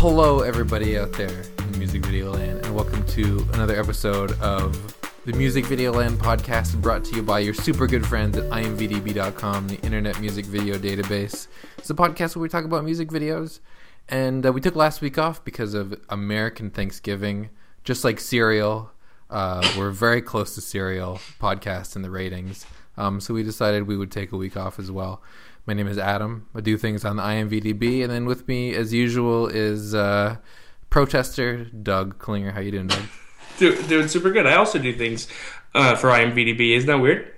Hello everybody out there in music video land, and welcome to another episode of the Music Video Land podcast, brought to you by your super good friends at imvdb.com, the Internet Music Video Database. It's a podcast where we talk about music videos, and uh, we took last week off because of American Thanksgiving, just like Serial. Uh, we're very close to Serial podcast in the ratings, um, so we decided we would take a week off as well. My name is Adam. I do things on the IMVDB, and then with me, as usual, is uh, protester Doug Klinger. How you doing, Doug? Do, doing super good. I also do things uh, for IMVDB. Isn't that weird?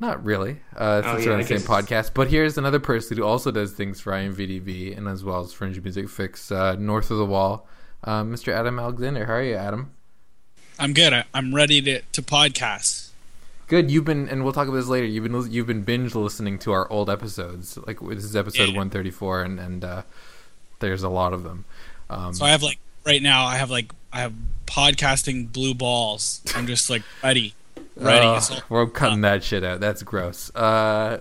Not really, uh, since Oh, we're on the same guess- podcast. But here's another person who also does things for IMVDB and as well as Fringe Music Fix, uh, North of the Wall, uh, Mr. Adam Alexander. How are you, Adam? I'm good. I'm ready to, to podcast. Good. You've been, and we'll talk about this later. You've been you've been binge listening to our old episodes. Like this is episode Yeah. 134, and and uh, there's a lot of them. Um, So I have like right now. I have like I have podcasting blue balls. I'm just like ready, ready. Uh, all- we're cutting that shit out. That's gross. Uh,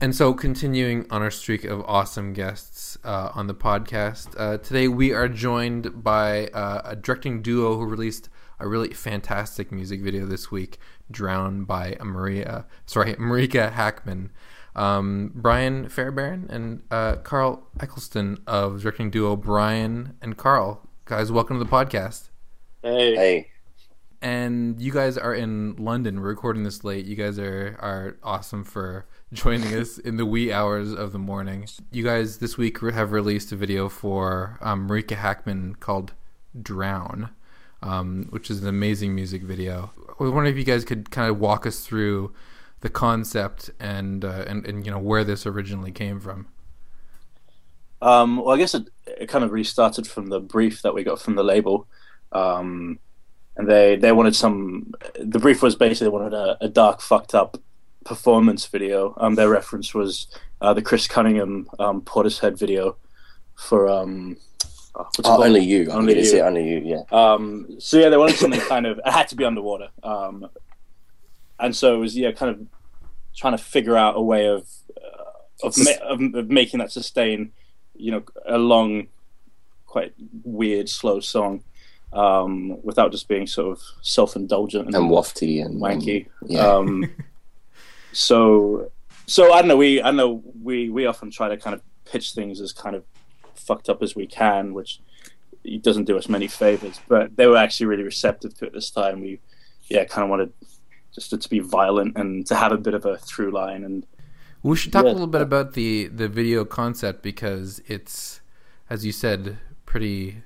and so, continuing on our streak of awesome guests uh, on the podcast, uh, today we are joined by uh, a directing duo who released a really fantastic music video this week, "Drown" by Maria, sorry, Marika Hackman. Um, Brian Fairbairn and uh, Carl Eccleston of directing duo Brian and Carl. Guys, welcome to the podcast Hey. Hey, and you guys are in London. We're recording this late. You guys are are awesome for joining us in the wee hours of the morning. You guys this week have released a video for um, Marika Hackman called "Drown," um, which is an amazing music video. I was wondering if you guys could kind of walk us through the concept and uh, and and you know where this originally came from. Um, well, I guess it, it kind of really started from the brief that we got from the label. Um, and they, they wanted some. The brief was basically they wanted a, a dark, fucked up performance video. Um, their reference was uh, the Chris Cunningham um, Portishead video for. Um, oh, oh, only you. Only you. you. Only you. Yeah. Um, so yeah, they wanted something kind of. It had to be underwater. Um, and so it was yeah, kind of trying to figure out a way of uh, of, ma- of of making that sustain, you know, a long, quite weird, slow song, um, without just being sort of self indulgent and, And wafty and wanky. Yeah. Um, so, so I don't know. We I know we we often try to kind of pitch things as kind of fucked up as we can, which it doesn't do us many favors. But they were actually really receptive to it this time. We yeah kind of wanted just it to be violent and to have a bit of a through line and We should talk Yeah. a little bit about the the video concept because it's, as you said, pretty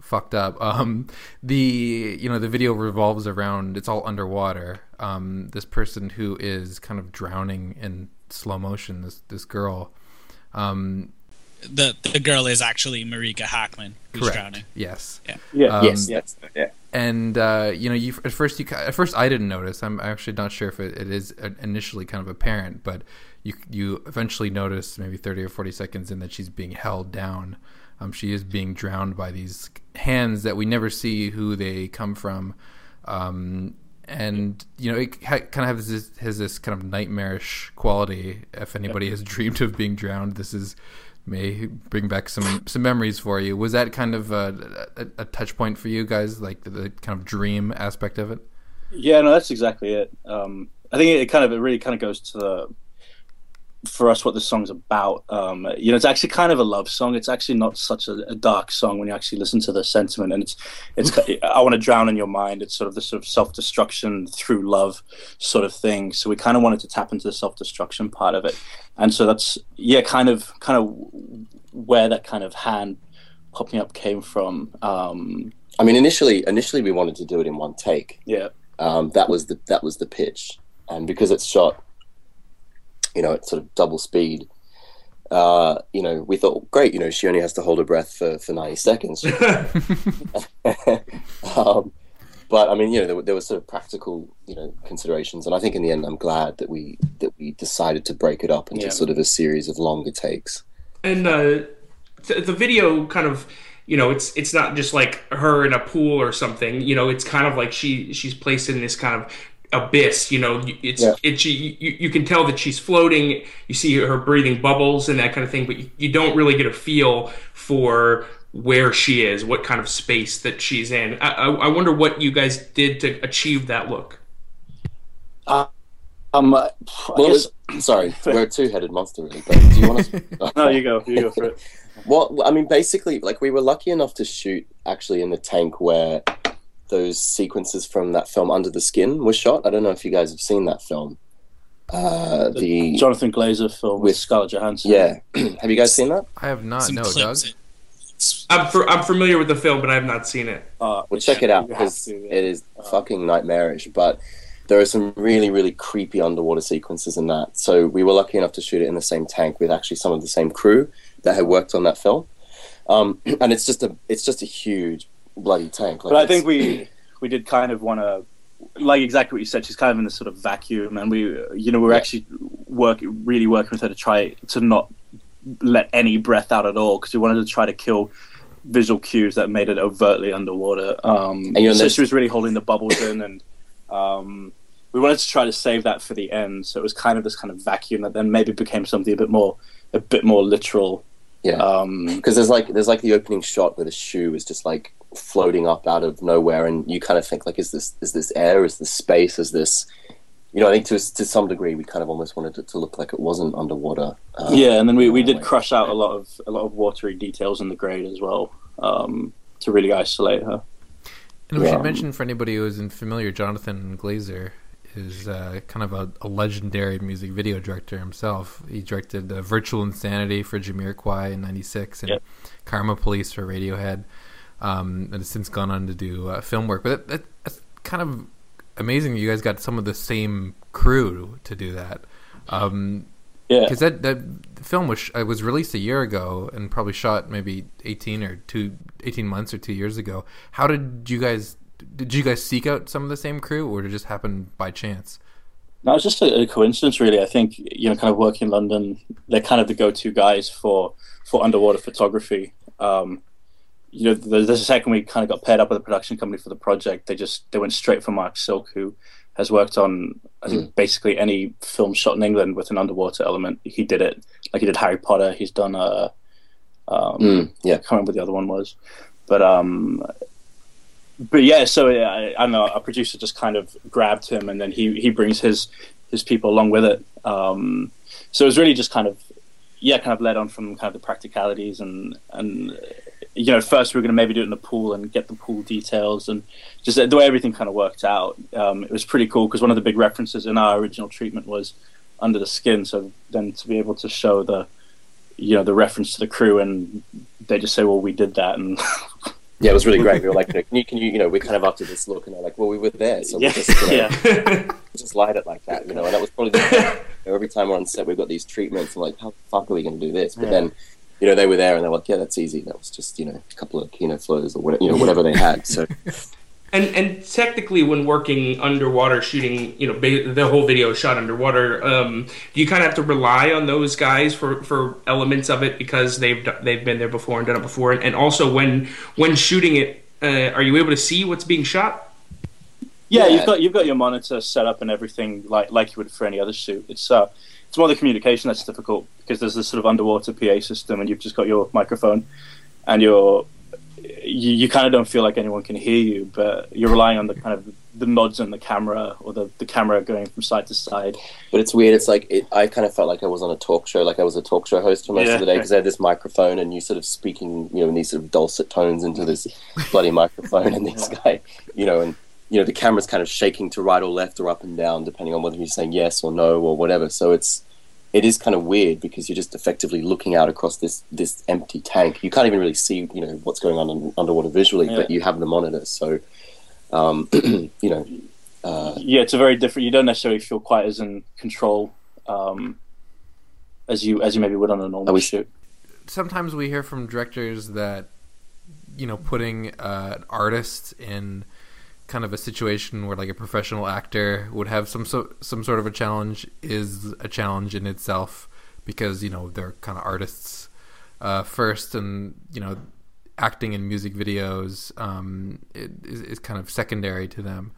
fucked up. Um, the you know the video revolves around it's all underwater. Um, this person who is kind of drowning in slow motion. This this girl. Um, the the girl is actually Marika Hackman who's correct. drowning. Yes. yeah Um, yes. Yes. Yeah. and uh, you know, you at first you at first I didn't notice. I'm actually not sure if it, it is initially kind of apparent, but you you eventually notice maybe thirty or forty seconds in that she's being held down. Um, she is being drowned by these hands that we never see who they come from, um, and you know it ha- kind of has this has this kind of nightmarish quality. If anybody has dreamed of being drowned, this is may bring back some some memories for you. Was that kind of a, a, a touch point for you guys, like the, the kind of dream aspect of it? Yeah, no, that's exactly it. Um, I think it kind of it really kind of goes to the for us what the song's about. Um, you know, it's actually kind of a love song. It's actually not such a, a dark song when you actually listen to the sentiment, and it's it's I want to drown in your mind. It's sort of the sort of self destruction through love sort of thing. So we kind of wanted to tap into the self destruction part of it, and so that's yeah, kind of kind of where that kind of hand popping up came from. Um, I mean, initially, initially we wanted to do it in one take. yeah, Um, that was the that was the pitch, and because it's shot, you know, at sort of double speed. Uh, you know, we thought, great. You know, she only has to hold her breath for, for ninety seconds. um, but I mean, you know, there, were- there were sort of practical, you know, considerations, and I think in the end, I'm glad that we that we decided to break it up into Yeah. sort of a series of longer takes. And uh, th- the video kind of, you know, it's it's not just like her in a pool or something. You know, it's kind of like she she's placed in this kind of abyss. You know, it's Yeah. it's you, you you can tell that she's floating. You see her breathing bubbles and that kind of thing, but you, you don't really get a feel for where she is, what kind of space that she's in. I, I, I wonder what you guys did to achieve that look. Um, I Well, guess, sorry, we're a two-headed monster, really. But do you want to? no, you go, you go for it. Well, I mean, basically, like we were lucky enough to shoot actually in the tank where those sequences from that film Under the Skin were shot. I don't know if you guys have seen that film. Uh, the Jonathan Glazer film with With- Scarlett Johansson. yeah, have you guys seen that? I have not. Some No, Doug. clips. I'm for, I'm familiar with the film, but I have not seen it. Uh, Well, check it out because yeah. it is fucking nightmarish. But there are some really, really creepy underwater sequences in that. So we were lucky enough to shoot it in the same tank with actually some of the same crew that had worked on that film. Um, and it's just a, it's just a huge bloody tank. Like But I think we we did kind of want to, like exactly what you said. She's kind of in this sort of vacuum, and we, you know, we we're Yeah. actually work really working with her to try to not let any breath out at all because we wanted to try to kill visual cues that made it overtly underwater. Um, And, so she was really holding the bubbles in, and um, we wanted to try to save that for the end. So it was kind of this kind of vacuum that then maybe became something a bit more, a bit more literal. Yeah. Um, because there's like there's like the opening shot where the shoe is just like floating up out of nowhere, and you kind of think like, is this is this air? Is this space? Is this you know? I think to to some degree we kind of almost wanted it to look like it wasn't underwater. Um, yeah, and then we, we did like- crush out a lot of a lot of watery details in the grade as well um, to really isolate her. And we Yeah. should mention for anybody who isn't familiar, Jonathan Glazer is uh, kind of a, a legendary music video director himself. He directed uh, Virtual Insanity for Jamiroquai in '96 and Yep. Karma Police for Radiohead, um, and has since gone on to do uh, film work. But that, that's kind of amazing. You guys got some of the same crew to do that. Um, Yeah, because that that film was uh, was released a year ago and probably shot maybe 18 or two 18 months or two years ago how did you guys did you guys seek out some of the same crew or did it just happen by chance no, it's just a, a coincidence, really. I think you know, kind of working in London, they're kind of the go-to guys for for underwater photography. Um, you know, the, the second we kind of got paired up with a production company for the project, they just they went straight for Mark Silk, who has worked on I think basically any film shot in England with an underwater element. He did it, like he did Harry Potter. He's done a, um, Mm, yeah. I can't remember what the other one was, but um, but yeah. So I, know. A producer just kind of grabbed him, and then he he brings his his people along with it. Um, so it was really just kind of yeah, kind of led on from kind of the practicalities and and you know, first we were going to maybe do it in the pool and get the pool details and just the way everything kind of worked out. Um, it was pretty cool because one of the big references in our original treatment was under the skin. So then to be able to show the you know the reference to the crew and they just say, well, we did that and Yeah, it was really great. We were like, can you, can you, you know, we're kind of after this look, and they're like, well, we were there, so yeah, we just, you know, yeah. just light it like that, you know. And that was probably the, you know, every time we're on set, we've got these treatments. I'm like, how the fuck are we going to do this? But Yeah. then, you know, they were there, and they're like, yeah, that's easy. That was just, you know, a couple of Kino Flos or whatever, you know, whatever they had. So And and technically, when working underwater, shooting, you know, ba- the whole video is shot underwater. Um, do you kind of have to rely on those guys for, for elements of it because they've they've been there before and done it before? And, and also, when when shooting it, uh, are you able to see what's being shot? Yeah, Yeah. you've got you've got your monitor set up and everything like like you would for any other shoot. It's uh it's more the communication that's difficult because there's this sort of underwater PA system and you've just got your microphone and you're you, you kind of don't feel like anyone can hear you, but you're relying on the kind of the nods on the camera or the, the camera going from side to side. But it's weird. It's like it, I kind of felt like I was on a talk show, like I was a talk show host for most Yeah. of the day because I had this microphone and you sort of speaking, you know, in these sort of dulcet tones into this bloody microphone, and this guy, you know, and you know the camera's kind of shaking to right or left or up and down depending on whether you're saying yes or no or whatever. So it's it is kind of weird because you're just effectively looking out across this this empty tank. You can't even really see, you know, what's going on in, underwater visually, but you have the monitor, so um, you know. Uh, Yeah, it's a very different. You don't necessarily feel quite as in control um, as you as you maybe would on a normal Are we- shoot. sometimes we hear from directors that you know putting uh, an artist in kind of a situation where like a professional actor would have some so, some sort of a challenge is a challenge in itself because you know they're kind of artists uh, first and you know acting in music videos um, is, is kind of secondary to them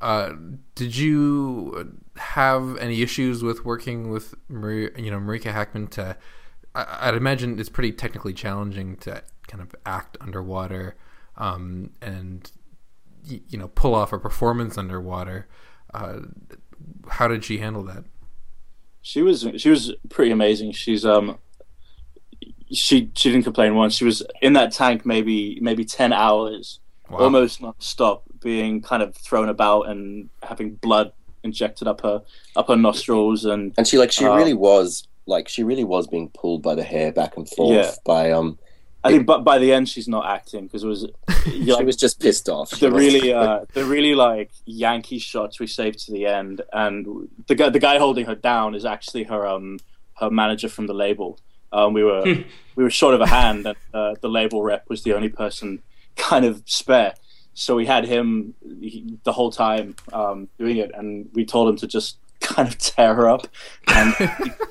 Uh, did you have any issues with working with Maria, you know, Marika Hackman to? I, would imagine it's pretty technically challenging to kind of act underwater um, and you know pull off a performance underwater. Uh, how did she handle that? She was she was pretty amazing. She's um she she didn't complain once. She was in that tank maybe maybe ten hours, wow. almost non stop, being kind of thrown about and having blood injected up her up her nostrils and and she like she uh, really was like she really was being pulled by the hair back and forth yeah. by um I think, but by the end, she's not acting because it was. she like, was just pissed off. The really, uh, the really like Yankee shots we saved to the end, and the guy, the guy holding her down is actually her um her manager from the label. Um, we were hmm. we were short of a hand, and uh, the label rep was the only person kind of spare. So we had him he, the whole time um, doing it, and we told him to just kind of tear her up, and,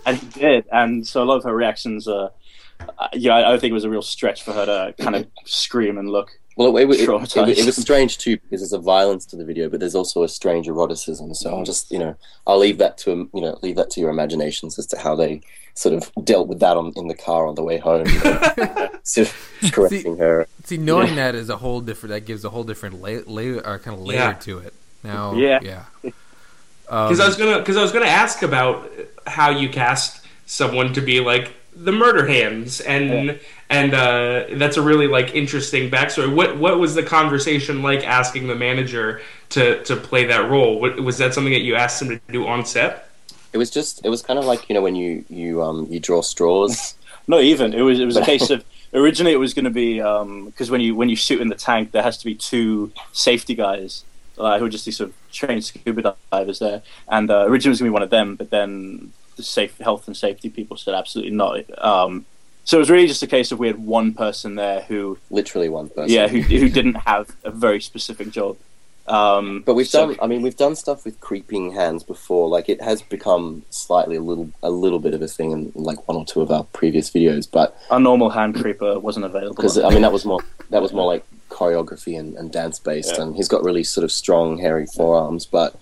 and he did. And so a lot of her reactions are uh, yeah, I, I think it was a real stretch for her to kind of scream and look. Well, it, it, it, it, was strange too because there's a violence to the video, but there's also a strange eroticism. So I'll just, you know, I'll leave that to you know, leave that to your imaginations as to how they sort of dealt with that on in the car on the way home, you know, sort of correcting see, her. See, knowing yeah. that is a whole different. That gives a whole different layer, layer or kind of layer yeah. to it. Now, yeah, yeah. Because um, I was gonna, because I was gonna ask about how you cast someone to be like the murder hands and yeah. and uh, that's a really like interesting backstory. What what was the conversation like asking the manager to to play that role? What, was that something that you asked him to do on set? It was just it was kind of like you know when you you um you draw straws. Not even. It was it was a case of originally it was going to be because um, when you when you shoot in the tank there has to be two safety guys uh, who are just these sort of trained scuba divers there. And uh, originally it was going to be one of them but then the safe health and safety people said absolutely not. Um, so it was really just a case of we had one person there who literally one person, yeah, who who didn't have a very specific job. Um, but we've so, done. I mean, we've done stuff with creeping hands before. Like it has become slightly a little a little bit of a thing in like one or two of our previous videos. But our normal hand creeper wasn't available because I mean that was more that was more like choreography and, and dance based, yeah. and he's got really sort of strong hairy forearms, but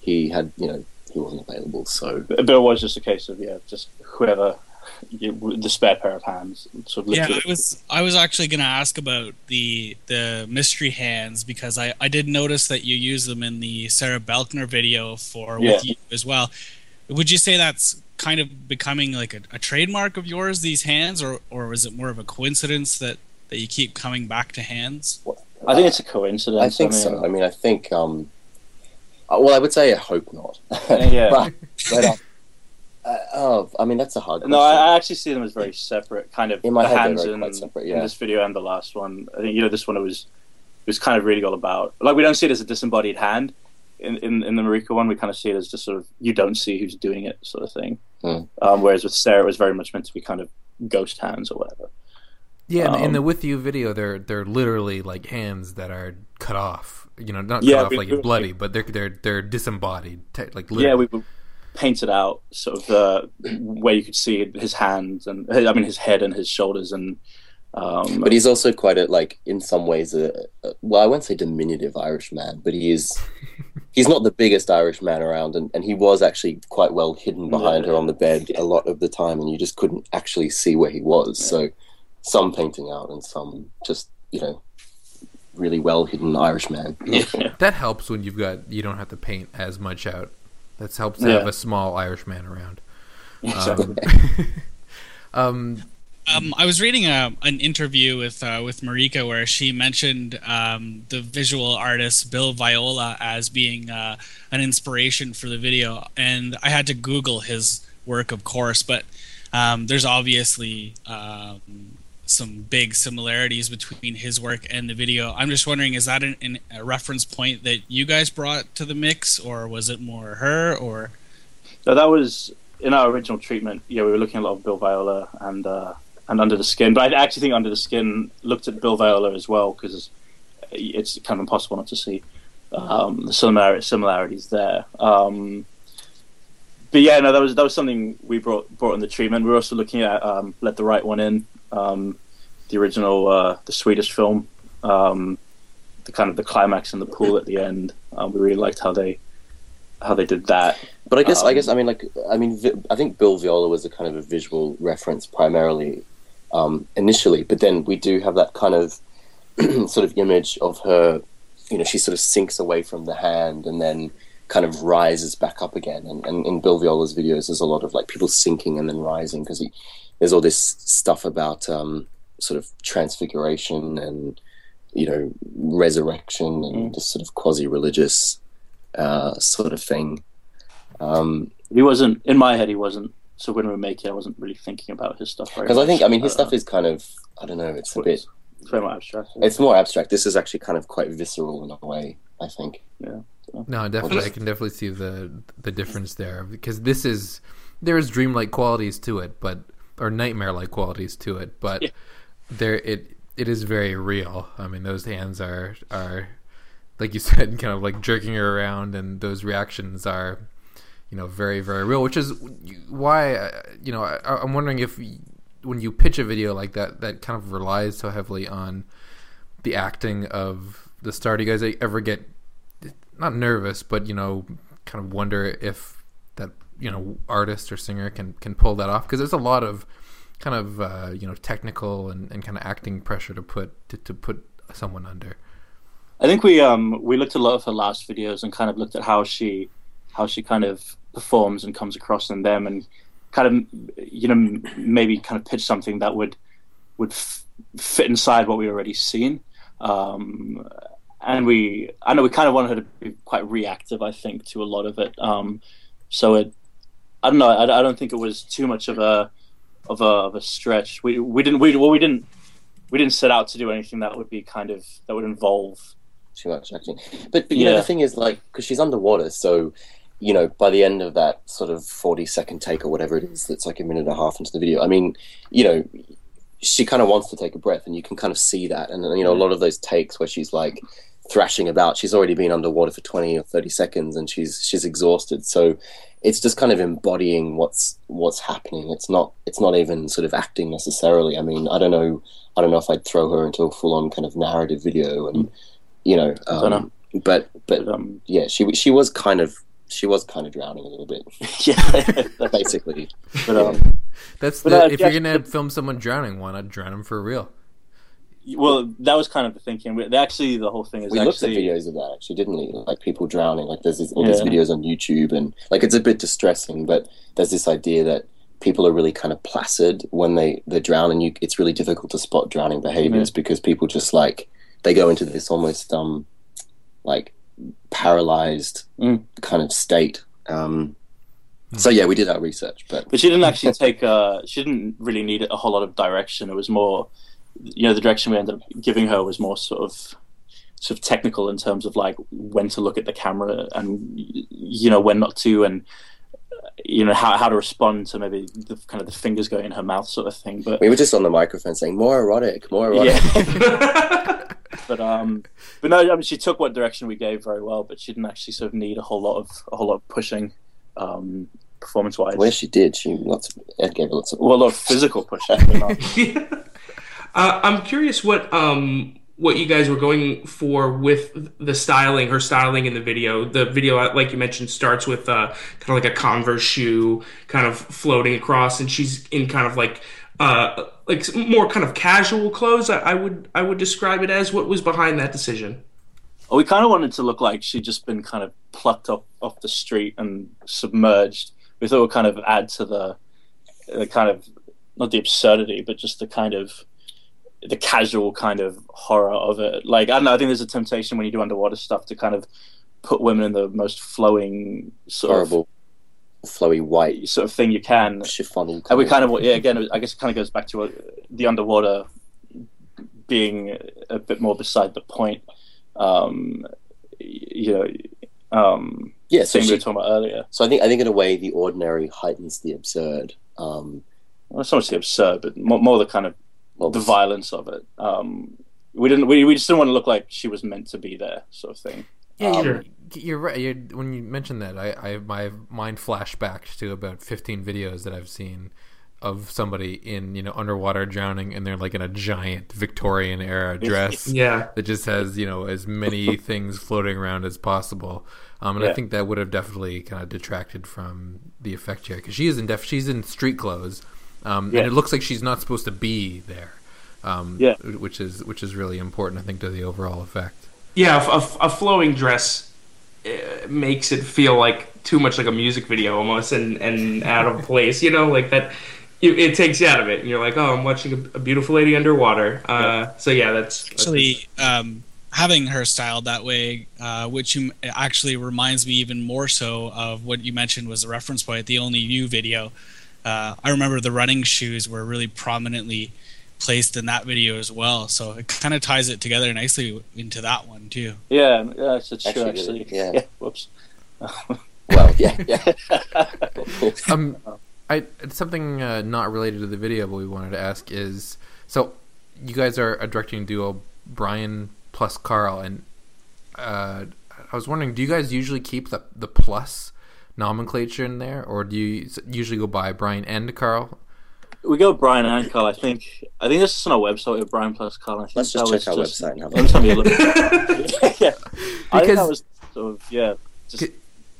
he had you know he wasn't available. So Bill was just a case of yeah, just whoever you, the spare pair of hands. Sort of yeah, I was I was actually going to ask about the the mystery hands because I I did notice that you use them in the Sarah Belkner video for yeah. with you as well. Would you say that's kind of becoming like a, a trademark of yours these hands, or or is it more of a coincidence that that you keep coming back to hands? I think it's a coincidence. I think I mean, so. I mean, I think um, well, I would say I hope not. yeah. but, but uh, uh, oh, I mean that's a hard. No, I, I, actually see them as very separate. Kind of in my the head, hands in, separate, yeah. in, this video and the last one. I think you know this one it was it was kind of really all about like we don't see it as a disembodied hand. In, in, in the Marika one, we kind of see it as just sort of you don't see who's doing it, sort of thing. Hmm. Um, whereas with Sarah, it was very much meant to be kind of ghost hands or whatever. Yeah, um, in the with you video, they're they're literally like hands that are cut off you know, not yeah, cut off like we, bloody, but they're they're they're disembodied, like literally. yeah, we painted out sort of the where you could see his hands and I mean his head and his shoulders and. Um, but he's also quite a like in some ways a, a well I won't say diminutive Irish man, but he is he's not the biggest Irish man around, and, and he was actually quite well hidden behind yeah. her on the bed a lot of the time, and you just couldn't actually see where he was. Yeah. So some painting out and some just you know really well hidden Irishman. Yeah. that helps when you've got you don't have to paint as much out. That helps to yeah. have a small Irishman around. Exactly. Um, um, um, I was reading a, an interview with uh, with Marika where she mentioned um, the visual artist Bill Viola as being uh, an inspiration for the video, and I had to Google his work, of course, but um, there's obviously um, some big similarities between his work and the video. I'm just wondering, is that an, an, a reference point that you guys brought to the mix, or was it more her? Or no, that was in our original treatment. Yeah, we were looking a lot of Bill Viola and uh, and Under the Skin, but I actually think Under the Skin looked at Bill Viola as well because it's kind of impossible not to see um, the similar- similarities there. Um, but yeah, no, that was that was something we brought brought in the treatment. We are also looking at um, Let the Right One In, um, the original, uh, the Swedish film. Um, the kind of the climax in the pool at the end. Um, we really liked how they how they did that. But I guess I Um, guess I mean like I mean vi- I think Bill Viola was a kind of a visual reference primarily um, initially, but then we do have that kind of sort of image of her. You know, she sort of sinks away from the hand and then kind of rises back up again. And, and in Bill Viola's videos, there's a lot of like people sinking and then rising because there's all this stuff about um, sort of transfiguration and you know resurrection and this sort of quasi-religious uh, sort of thing. Um, He wasn't in my head. He wasn't. So when we were making, I wasn't really thinking about his stuff very because I think. I mean his Uh, stuff is kind of I don't know it's a bit It's very much abstract. it's more abstract. This is actually kind of quite visceral in a way. I think. Yeah. No, definitely, I can definitely see the the difference there because this is there is dreamlike qualities to it, but or nightmare like qualities to it, but Yeah. there it it is very real. I mean, those hands are are like you said, kind of like jerking her around, and those reactions are you know very very real. Which is why uh, you know I, I'm wondering if when you pitch a video like that, that kind of relies so heavily on the acting of the star. Do you guys ever get not nervous, but you know, kind of wonder if you know artist or singer can can pull that off because there's a lot of kind of uh, you know technical and, and kind of acting pressure to put to, to put someone under. I think we um we looked a lot of her last videos and kind of looked at how she how she kind of performs and comes across in them and kind of you know maybe kind of pitch something that would would f- fit inside what we already seen. Um, and we I know we kind of wanted her to be quite reactive. I think to a lot of it. Um, so it I don't know. I, I don't think it was too much of a of a of a stretch. We we didn't we well we didn't we didn't set out to do anything that would be kind of that would involve too much acting. But, but you know, the thing is, like, because she's underwater, so you know, by the end of that sort of forty-second take or whatever it is, that's like a minute and a half into the video. I mean, you know, she kind of wants to take a breath, and you can kind of see that. And you know, a lot of those takes where she's like thrashing about, she's already been underwater for twenty or thirty seconds, and she's she's exhausted. So it's just kind of embodying what's what's happening. It's not it's not even sort of acting necessarily. I mean, I don't know. I don't know if I'd throw her into a full-on kind of narrative video, and you know, I don't um, but but but um yeah, she she was kind of she was kind of drowning a little bit, yeah basically. but um That's But, the, uh, if yeah, you're gonna but- film someone drowning, why not drown them for real? Well that was kind of the thinking we, actually the whole thing is We looked at videos of that actually, didn't we? Like people drowning. Like there's these, all these videos on YouTube, and like it's a bit distressing, but there's this idea that people are really kind of placid when they they drown, and you it's really difficult to spot drowning behaviors because people just like they go into this almost um like paralyzed Mm. kind of state. Um, so yeah, we did our research, but but she didn't actually take uh she didn't really need a whole lot of direction it was more you know the direction we ended up giving her was more sort of sort of technical in terms of like when to look at the camera and you know when not to and you know how, how to respond to maybe the kind of the fingers going in her mouth sort of thing but we were just on the microphone saying more erotic, more erotic. yeah but um but no I mean she took what direction we gave very well but she didn't actually sort of need a whole lot of a whole lot of pushing um performance wise Well, she did. She lots. Of, gave lots of. well a lot of physical pushing uh, I'm curious what um what you guys were going for with the styling, her styling in the video. The video, uh, like you mentioned, starts with uh, kind of like a Converse shoe, kind of floating across, and she's in kind of like uh like more kind of casual clothes. I, I would I would describe it as. What was behind that decision? we kind of wanted to look like she'd just been kind of plucked up off the street and submerged. We thought it would kind of add to the, the kind of not the absurdity, but just the kind of the casual kind of horror of it. Like I don't know, I think there's a temptation when you do underwater stuff to kind of put women in the most flowing sort horrible, flowy white sort of thing you can. chiffon. And we kind of yeah again I guess it kind of goes back to uh, the underwater being a bit more beside the point. Um, you know, um, yeah. So, thing we were talking about earlier. so I think I think in a way the ordinary heightens the absurd. Um, Well, it's not much the absurd, but more, more the kind of well, the violence of it. Um, we didn't. We, we just didn't want to look like she was meant to be there, sort of thing. Yeah, Um, you're, you're right. You're, when you mentioned that, I, I my mind flashed back to about 15 videos that I've seen of somebody in you know underwater drowning and they're like in a giant Victorian era dress Yeah. that just has you know as many things floating around as possible. Um, and I think that would have definitely kind of detracted from the effect here because she is in def- she's in street clothes, um, Yeah. and it looks like she's not supposed to be there. Um, Yeah. which is which is really important, I think, to the overall effect. Yeah, a, a- a flowing dress uh, makes it feel like too much like a music video almost, and and out of place. You know, like that. It, it takes you out of it, and you're like, "Oh, I'm watching a, a beautiful lady underwater." Uh, So yeah, that's, that's actually um, having her styled that way, uh, which you, actually reminds me even more so of what you mentioned was a reference point, the Only You video. Uh, I remember the running shoes were really prominently placed in that video as well, so it kind of ties it together nicely into that one too. Yeah, yeah, it's, it's true Actually, actually. yeah. Whoops. Well, yeah, yeah. um, I it's something uh, not related to the video, but we wanted to ask is so you guys are a directing duo, Brian plus Carl, and uh, I was wondering, do you guys usually keep the the plus nomenclature in there, or do you usually go by Brian and Carl? we go Brian and Carl. I think. I think this is on our website with Brian plus Carl. I think Let's just check was our website and have a Let me tell you a yeah, I think Because- that was sort of yeah. Just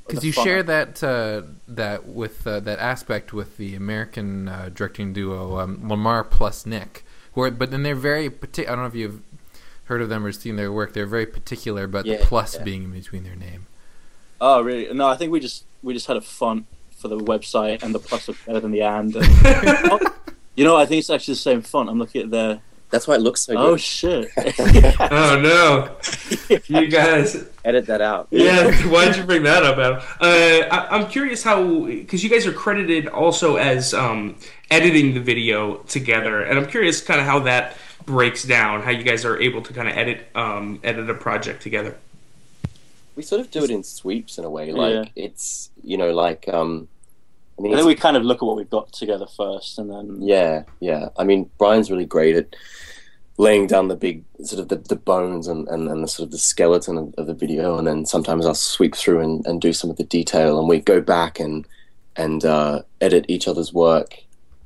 Because you fun- share that uh, that with uh, that aspect with the American uh, directing duo um, Lamar plus Nik, who are, but then they're very particular. I don't know if you've heard of them or seen their work. They're very particular about Yeah, the plus yeah. being in between their name. Oh really? No, I think we just we just had a font for the website, and the plus was better than the and. and you know, I think it's actually the same font. I'm looking at their. That's why it looks so Oh good. shit! oh no, you guys. Edit that out. Yeah, why'd you bring that up, Adam? Uh, I, I'm curious how, because you guys are credited also as um, editing the video together, and I'm curious kind of how that breaks down, how you guys are able to kind of edit um, edit a project together. We sort of do it in sweeps in a way. Like it's you know like um. I mean, I think we kind of look at what we've got together first, and then Yeah, yeah. I mean, Brian's really great at laying down the big sort of the, the bones and, and, and the sort of the skeleton of, of the video, and then sometimes I'll sweep through and, and do some of the detail, and we go back and and uh, edit each other's work.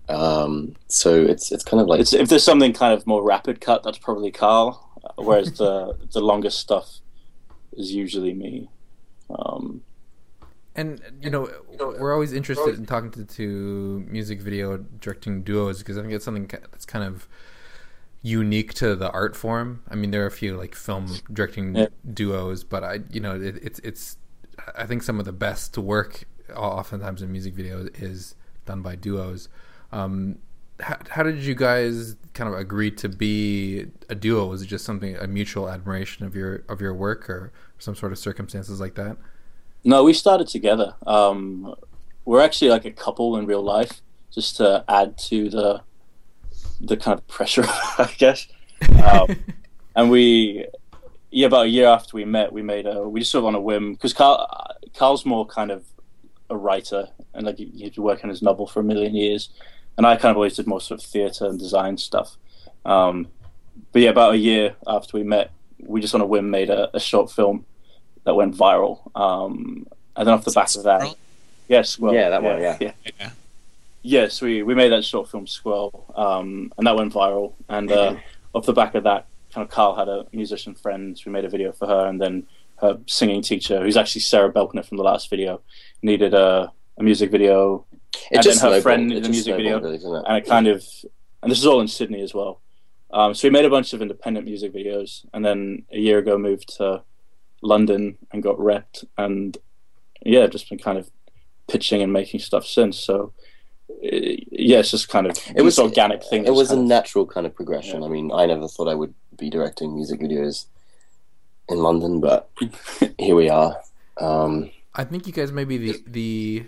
Um, so it's it's kind of like it's, if there's something kind of more rapid cut, that's probably Carl, whereas the the longest stuff is usually me. Um, And you know, we're always interested in talking to, to music video directing duos because I think it's something that's kind of unique to the art form. I mean, there are a few like film directing Yeah. duos, but I, you know, it, it's it's. I think some of the best to work, oftentimes in music videos, is done by duos. Um, how, how did you guys kind of agree to be a duo? Was it just something a mutual admiration of your of your work, or some sort of circumstances like that? no, we started together. Um, we're actually like a couple in real life, just to add to the the kind of pressure, I guess. Um, and we, yeah, about a year after we met, we made a we just sort of on a whim because Carl Carl's more kind of a writer and like he- he'd been working on his novel for a million years, and I kind of always did more sort of theatre and design stuff. Um, but yeah, about a year after we met, we just on a whim made a, a short film that went viral. Um, and then off the back of that, yes, well, Yeah, that one, yeah. yeah. Yeah. Yes, we, we made that short film Squirrel, um, and that went viral. And uh, off the back of that, kind of Carl had a musician friend. So we made a video for her, and then her singing teacher, who's actually Sarah Belkner from the last video, needed a, a music video, it and just then her snowballed. friend in the music video. snowballed, really, isn't it? and it kind of, and this is all in Sydney as well. Um, so we made a bunch of independent music videos, and then a year ago moved to London and got repped, and yeah, just been kind of pitching and making stuff since. So uh, yeah, it's just kind of It was organic thing. It was a of- natural kind of progression. Yeah. I mean, I never thought I would be directing music videos in London, but here we are. Um, I think you guys may be the the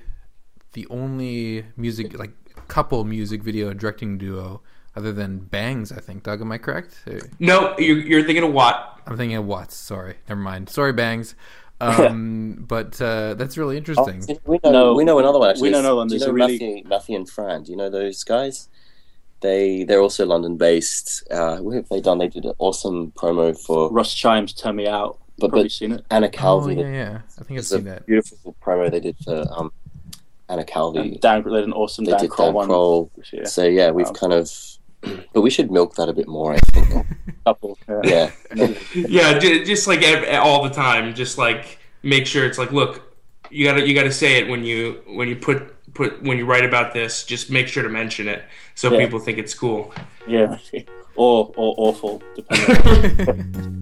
the only music like couple music video directing duo other than Bangs. I think. Doug, am I correct? No, you're, you're thinking of Watt. I'm thinking of Watts. Sorry, never mind. Sorry, Bangs. Um, but uh, that's really interesting. oh, we know No, we know another one. Actually. we know another one. Do you There's know a really- Matthew, Matthew and Fran? Do you know those guys? They they're also London based. Uh, what have they done? They did an awesome promo for Russ Chimes "Turn Me Out." but Probably but seen it. Anna Oh Calvi. yeah, yeah. I think I've It's a seen that. beautiful promo they did for um, Anna Calvi. And Dan, they did an awesome They Dan did Croll Dan one Croll. this year. So yeah, we've Wow. kind of, but we should milk that a bit more. I think. Couple, yeah. yeah, yeah, just like all the time, just like make sure it's like, look, you gotta you gotta say it when you when you put put when you write about this. Just make sure to mention it so Yeah. people think it's cool. yeah. Or or awful, depending.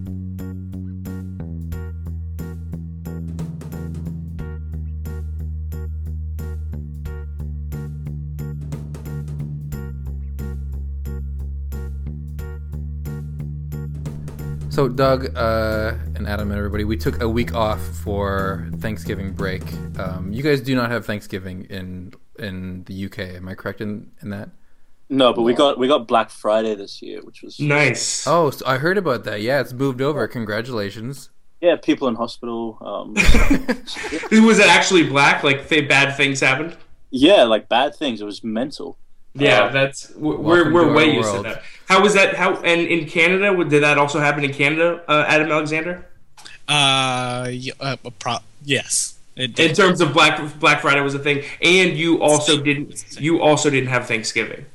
So, Doug uh, and Adam and everybody, we took a week off for Thanksgiving break. Um, you guys do not have Thanksgiving in in the UK. Am I correct in, in that? no, but we got we got Black Friday this year, which was Nice. Oh, so I heard about that. Yeah, it's moved over. Congratulations. yeah, people in hospital. Um, Was it actually black? Like th- bad things happened? yeah, like bad things. It was mental. Yeah, Uh, that's w- welcome we're we're our way used to that. How was that? How and in Canada, did that also happen in Canada? Uh, Adam Alexander, Uh, uh, a pro- yes, it in terms of Black Black Friday was a thing, and you also didn't you also didn't have Thanksgiving.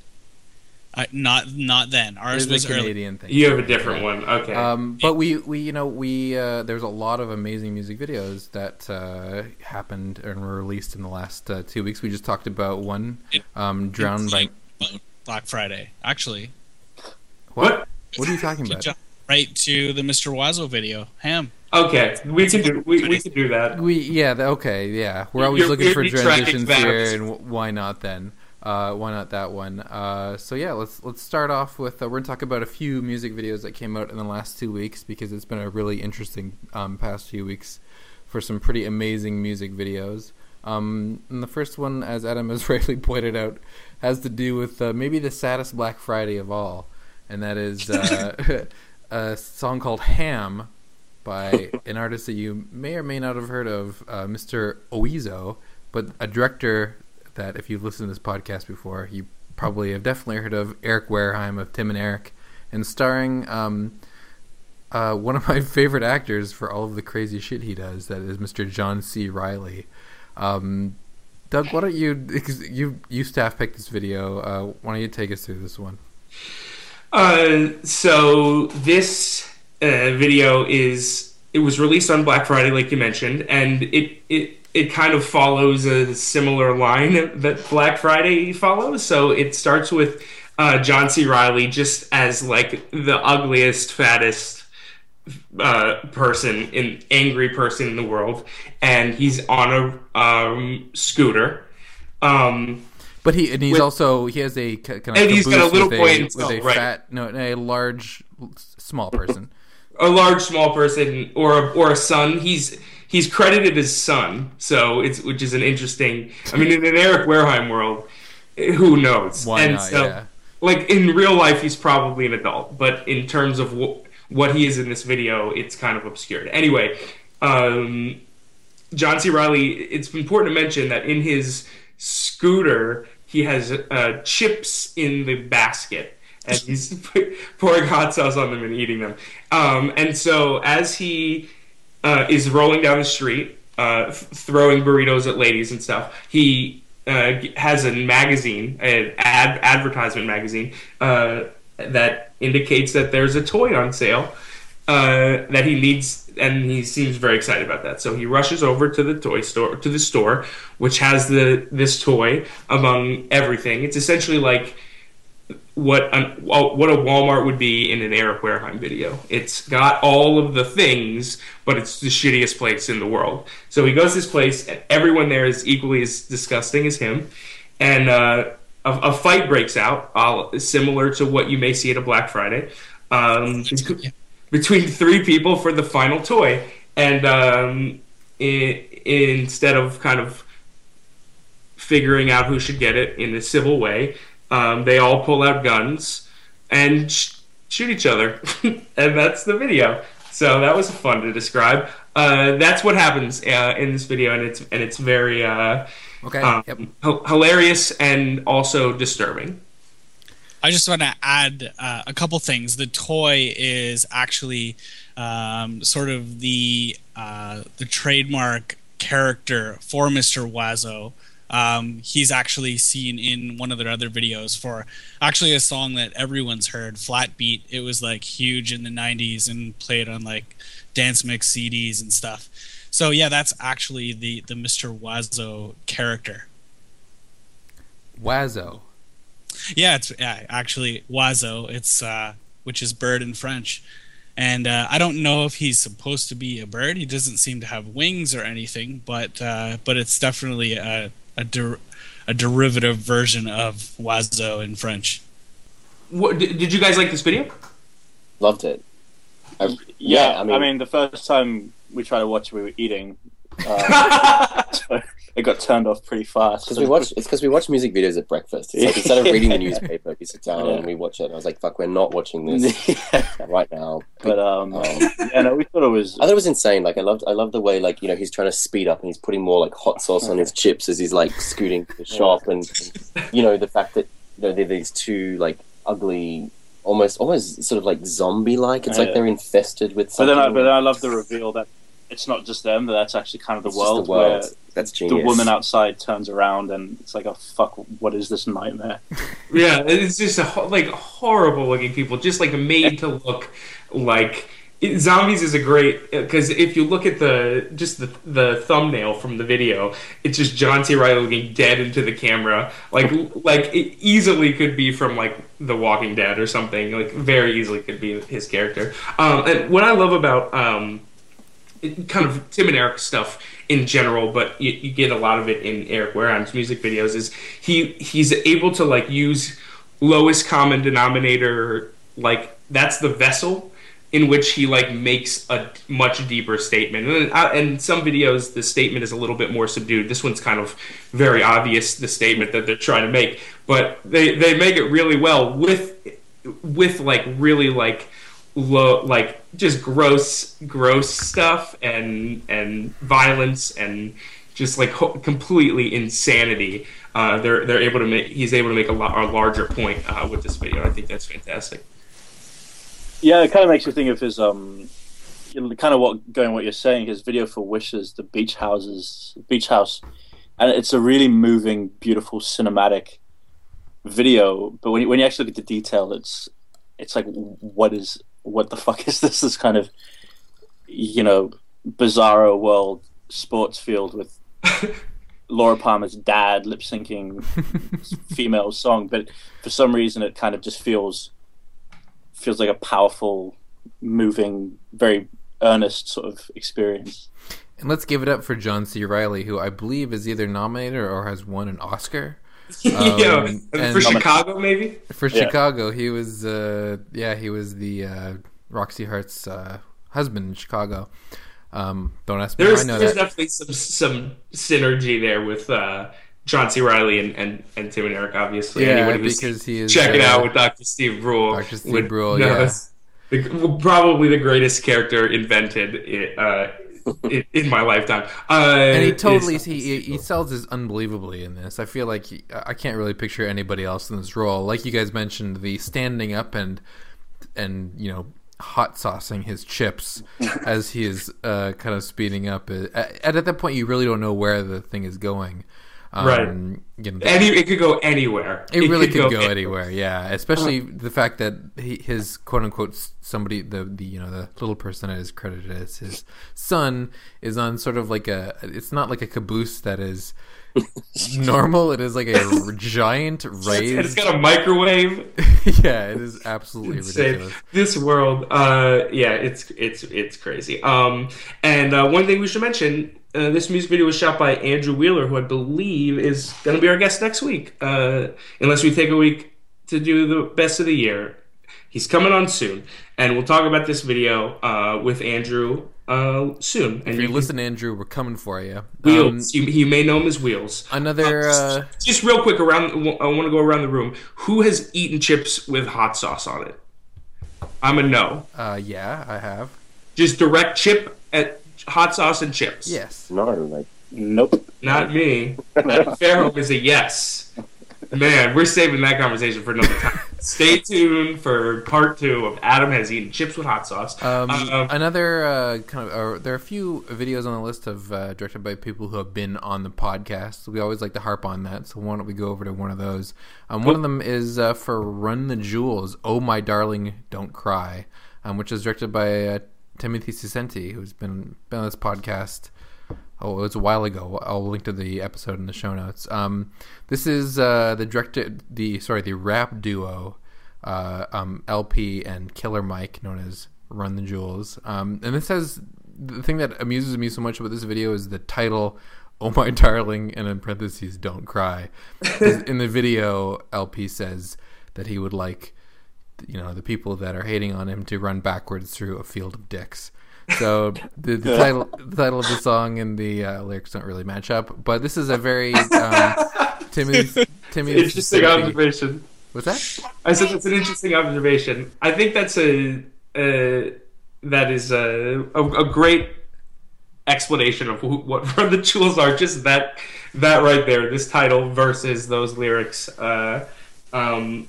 I, not not then. Ours It's was a early. Canadian thing. You have a different one. Okay. Um, but we, we, you know, we uh, there's a lot of amazing music videos that uh, happened and were released in the last uh, two weeks. We just talked about one, um, "Drowned by." About Black Friday. Actually, what? What are you talking about? right to the Mr. Oizo video. Ham. Okay, we can do we, we can do that. We yeah th- okay yeah we're always You're- looking for you're transitions here and w- why not then uh, why not that one uh, so yeah let's let's start off with uh, we're gonna talk about a few music videos that came out in the last two weeks because it's been a really interesting um, past few weeks for some pretty amazing music videos um, and the first one as Adam has rightly pointed out has to do with uh, maybe the saddest Black Friday of all and that is uh, a song called Ham by an artist that you may or may not have heard of, uh, Mr. Oizo, but a director that, if you've listened to this podcast before, you probably have definitely heard of Eric Wareheim of Tim and Eric, and starring um, uh, one of my favorite actors for all of the crazy shit he does. That is Mr. John C. Reilly. Um, Doug, why don't you? You you staff picked this video. Uh, why don't you take us through this one? Uh, so this uh, video is it was released on Black Friday, like you mentioned, and it it it kind of follows a similar line that Black Friday follows. So it starts with uh, John C. Reilly just as like the ugliest, fattest uh, person, in angry person in the world, and he's on a um, scooter. Um, But he and he's With- also he has a kind of And he's got a little boy a, himself, with a right. fat no a large small person. a large small person or a, or a son he's he's credited as son so it's which is an interesting i mean in an eric wareheim world who knows Why and not? so yeah. like in real life he's probably an adult but in terms of wh- what he is in this video it's kind of obscured anyway um, john c reilly it's important to mention that in his scooter he has uh, chips in the basket and he's pouring hot sauce on them and eating them. Um, and so as he uh, is rolling down the street uh, th- throwing burritos at ladies and stuff he uh, has a magazine, an ad advertisement magazine, uh, that indicates that there's a toy on sale uh, that he needs, and he seems very excited about that. So he rushes over to the toy store, to the store, which has the this toy among everything. It's essentially like what an, what a Walmart would be in an Eric Wareheim video. It's got all of the things, but it's the shittiest place in the world. So he goes to this place, and everyone there is equally as disgusting as him, and uh, a, fight breaks out, similar to what you may see at a Black Friday, um. Between three people for the final toy, and um, instead of kind of figuring out who should get it in a civil way. Um, they all pull out guns and sh- shoot each other, and that's the video. So that was fun to describe. Uh, that's what happens uh, in this video, and it's and it's very uh, Okay. um, yep. h- hilarious and also disturbing. I just want to add uh, a couple things. The toy is actually um, sort of the uh, the trademark character for Mr. Oizo. um, he's actually seen in one of their other videos for actually a song that everyone's heard, Flat Beat. It was like huge in the 90s and played on like dance mix CDs and stuff. So yeah, that's actually the the Mr. Oizo character. Oizo. Yeah, it's yeah, actually Oizo. It's uh, which is bird in French. And uh, I don't know if he's supposed to be a bird. He doesn't seem to have wings or anything, but uh, but it's definitely a a, der- a derivative version of oiseau in French. What, did, did you guys like this video? Loved it. I, Yeah, yeah, I I mean, mean, the first time we tried to watch, it, we were eating. Um, so it got turned off pretty fast. because we watch it's because we watch music videos at breakfast. It's like instead of reading the newspaper, we sit down and we watch it. And I was like, "Fuck, we're not watching this yeah, right now." but um, Um, yeah, no, we thought it was. I thought it was insane. Like I loved, I love the way like you know he's trying to speed up and he's putting more like hot sauce on his chips as he's like scooting to the shop, and you know the fact that you know they're these two like ugly, almost almost sort of like zombie like. It's Yeah. like they're infested with But something. then, I, but then I love the reveal that it's not just them; that that's actually kind of the It's world, the world. where That's the woman outside turns around and it's like, "Oh fuck, what is this nightmare?" Yeah, it's just a, ho- like horrible looking people, just like made to look like it, zombies is a great because if you look at the just the the thumbnail from the video, it's just John C. Reilly looking dead into the camera, like like it easily could be from like The Walking Dead or something. Like very easily could be his character. Um, and what I love about um, kind of Tim and Eric stuff in general, but you, you get a lot of it in Eric Wareheim's music videos. Is he he's able to like use lowest common denominator, like that's the vessel in which he like makes a much deeper statement. And uh, in some videos, the statement is a little bit more subdued. This one's kind of very obvious the statement that they're trying to make, but they they make it really well with with like really like low like just gross gross stuff and and violence and just like ho- completely insanity uh, they're they're able to make he's able to make a, lot, a larger point uh, with this video i think that's fantastic Yeah, it kind of makes you think of his um, kind of what going what you're saying. His video for Wishes, the beach houses, beach house, and it's a really moving, beautiful, cinematic video. But when you, when you actually look at the detail, it's it's like what is what the fuck is this? This kind of you know bizarro world sports field with Laura Palmer's dad lip syncing female song, but for some reason it kind of just feels feels like a powerful, moving, very earnest sort of experience. And let's give it up for John C. Reilly, who I believe is either nominated or has won an Oscar yeah Um, for chicago maybe for Yeah. Chicago. He was, uh, yeah, he was the uh, Roxie Hart's uh, husband in Chicago. Um, don't ask me. I there's know there's that. definitely some some synergy there with uh, john c reilly and, and, and tim and eric obviously Yeah, Anyone because he is check it uh, out with dr steve brule Dr. Steve would Brule, yeah. the, probably the greatest character invented uh, in, in my lifetime uh, and he totally he he sells this unbelievably in this. I feel like he, I can't really picture anybody else in this role. Like you guys mentioned, the standing up and and you know hot saucing his chips as he is uh, kind of speeding up. Uh, At, at that point, you really don't know where the thing is going. Um, Right. You know, Any, it could go anywhere. it really could go, anywhere. Yeah, especially the fact that he, his quote unquote somebody the, the you know the little person that is credited as his son is on sort of like a it's not like a caboose that is normal. It is like a giant And it's raised. got a microwave. yeah, it is absolutely Insane. ridiculous. This world, uh, yeah, it's it's it's crazy. Um, and uh, one thing we should mention: uh, this music video was shot by Andrew Wheeler, who I believe is going to be our guest next week, uh, unless we take a week to do the best of the year. He's coming on soon, and we'll talk about this video uh, with Andrew uh, soon. And If you you can- listen, Andrew, we're coming for you. Um, Wheels. you, you may know him as Wheels. another. Uh, Just real quick around, I want to go around the room. Who has eaten chips with hot sauce on it? I'm a no. uh, yeah, I have. Just direct chip at hot sauce and chips. Yes. No, like Nope. Not me. Fairhope is a yes. Man, we're saving that conversation for another time. Stay tuned for part two of Adam has eaten chips with hot sauce. Um, Um, another uh, kind of uh, there are a few videos on the list of uh, directed by people who have been on the podcast. We always like to harp on that, so why don't we go over to one of those? Um, one of them is uh, for Run the Jewels. Oh my darling, don't cry, um, which is directed by uh, Timothy Saccenti, who's been been on this podcast. Oh, it was a while ago. I'll link to the episode in the show notes. Um, this is uh, the directed the sorry the rap duo uh, um, El-P and Killer Mike, known as Run the Jewels. Um, and this has the thing that amuses me so much about this video is the title, "Oh my darling," and in parentheses, "Don't cry in the video, El-P says that he would like, you know, the people that are hating on him to run backwards through a field of dicks. So the, the title, the title of the song and the uh, lyrics don't really match up. But this is a very um, Timmy Timmy. interesting observation. What's that? I said that's an interesting observation. I think that's a, uh that is a, a, a great explanation of who, what Run the Jewels are. Just that that right there, this title versus those lyrics. Uh, um,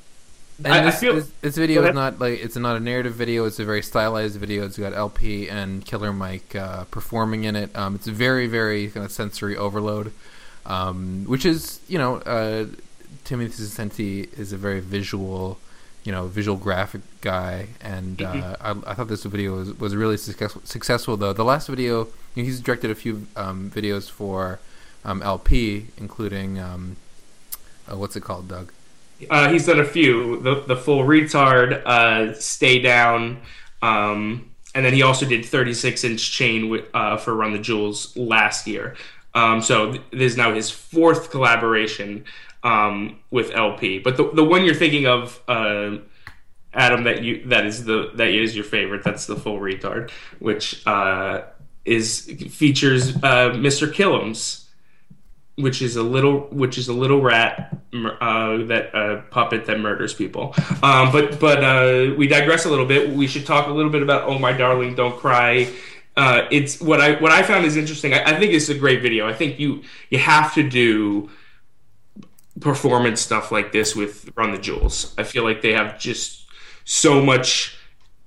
And I- I this, feel- this, this video is not like it's not a narrative video. It's a very stylized video. It's got El-P and Killer Mike uh, performing in it. Um, it's very very kind of sensory overload, um, which is you know uh, Timothy Saccenti is a very visual, you know, visual graphic guy, and uh, I, I thought this video was, was really successful. Successful though. The last video, you know, he's directed a few um, videos for um, El-P, including um, uh, what's it called, Doug? Uh, he's done a few. The the full retard, uh, stay down, um, and then he also did 36 inch chain uh, for Run the Jewels last year. Um, so th- this is now his fourth collaboration um, with El-P. But the the one you're thinking of, uh, Adam, that you that is the that is your favorite. That's the full retard, which uh, is features uh, Mr. Killums which is a little which is a little rat uh, that uh, puppet that murders people. Um, but but uh, we digress a little bit. We should talk a little bit about "Oh My Darling, Don't Cry." Uh, it's what I what I found is interesting. I, I think it's a great video. I think you you have to do performance stuff like this with Run the Jewels. I feel like they have just so much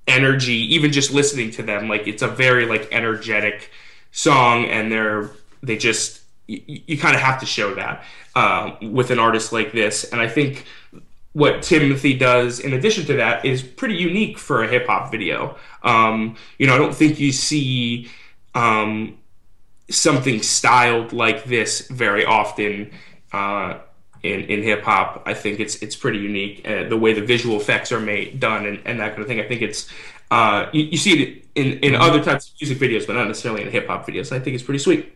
energy even just listening to them like it's a very like energetic song and they're they just you, you kind of have to show that uh, with an artist like this and i think what timothy does in addition to that is pretty unique for a hip-hop video um, you know i don't think you see um, something styled like this very often uh, in, in hip hop. I think it's it's pretty unique. Uh, the way the visual effects are made, done, and, and that kind of thing. I think it's uh, you, you see it in, in other types of music videos, but not necessarily in hip hop videos. I think it's pretty sweet.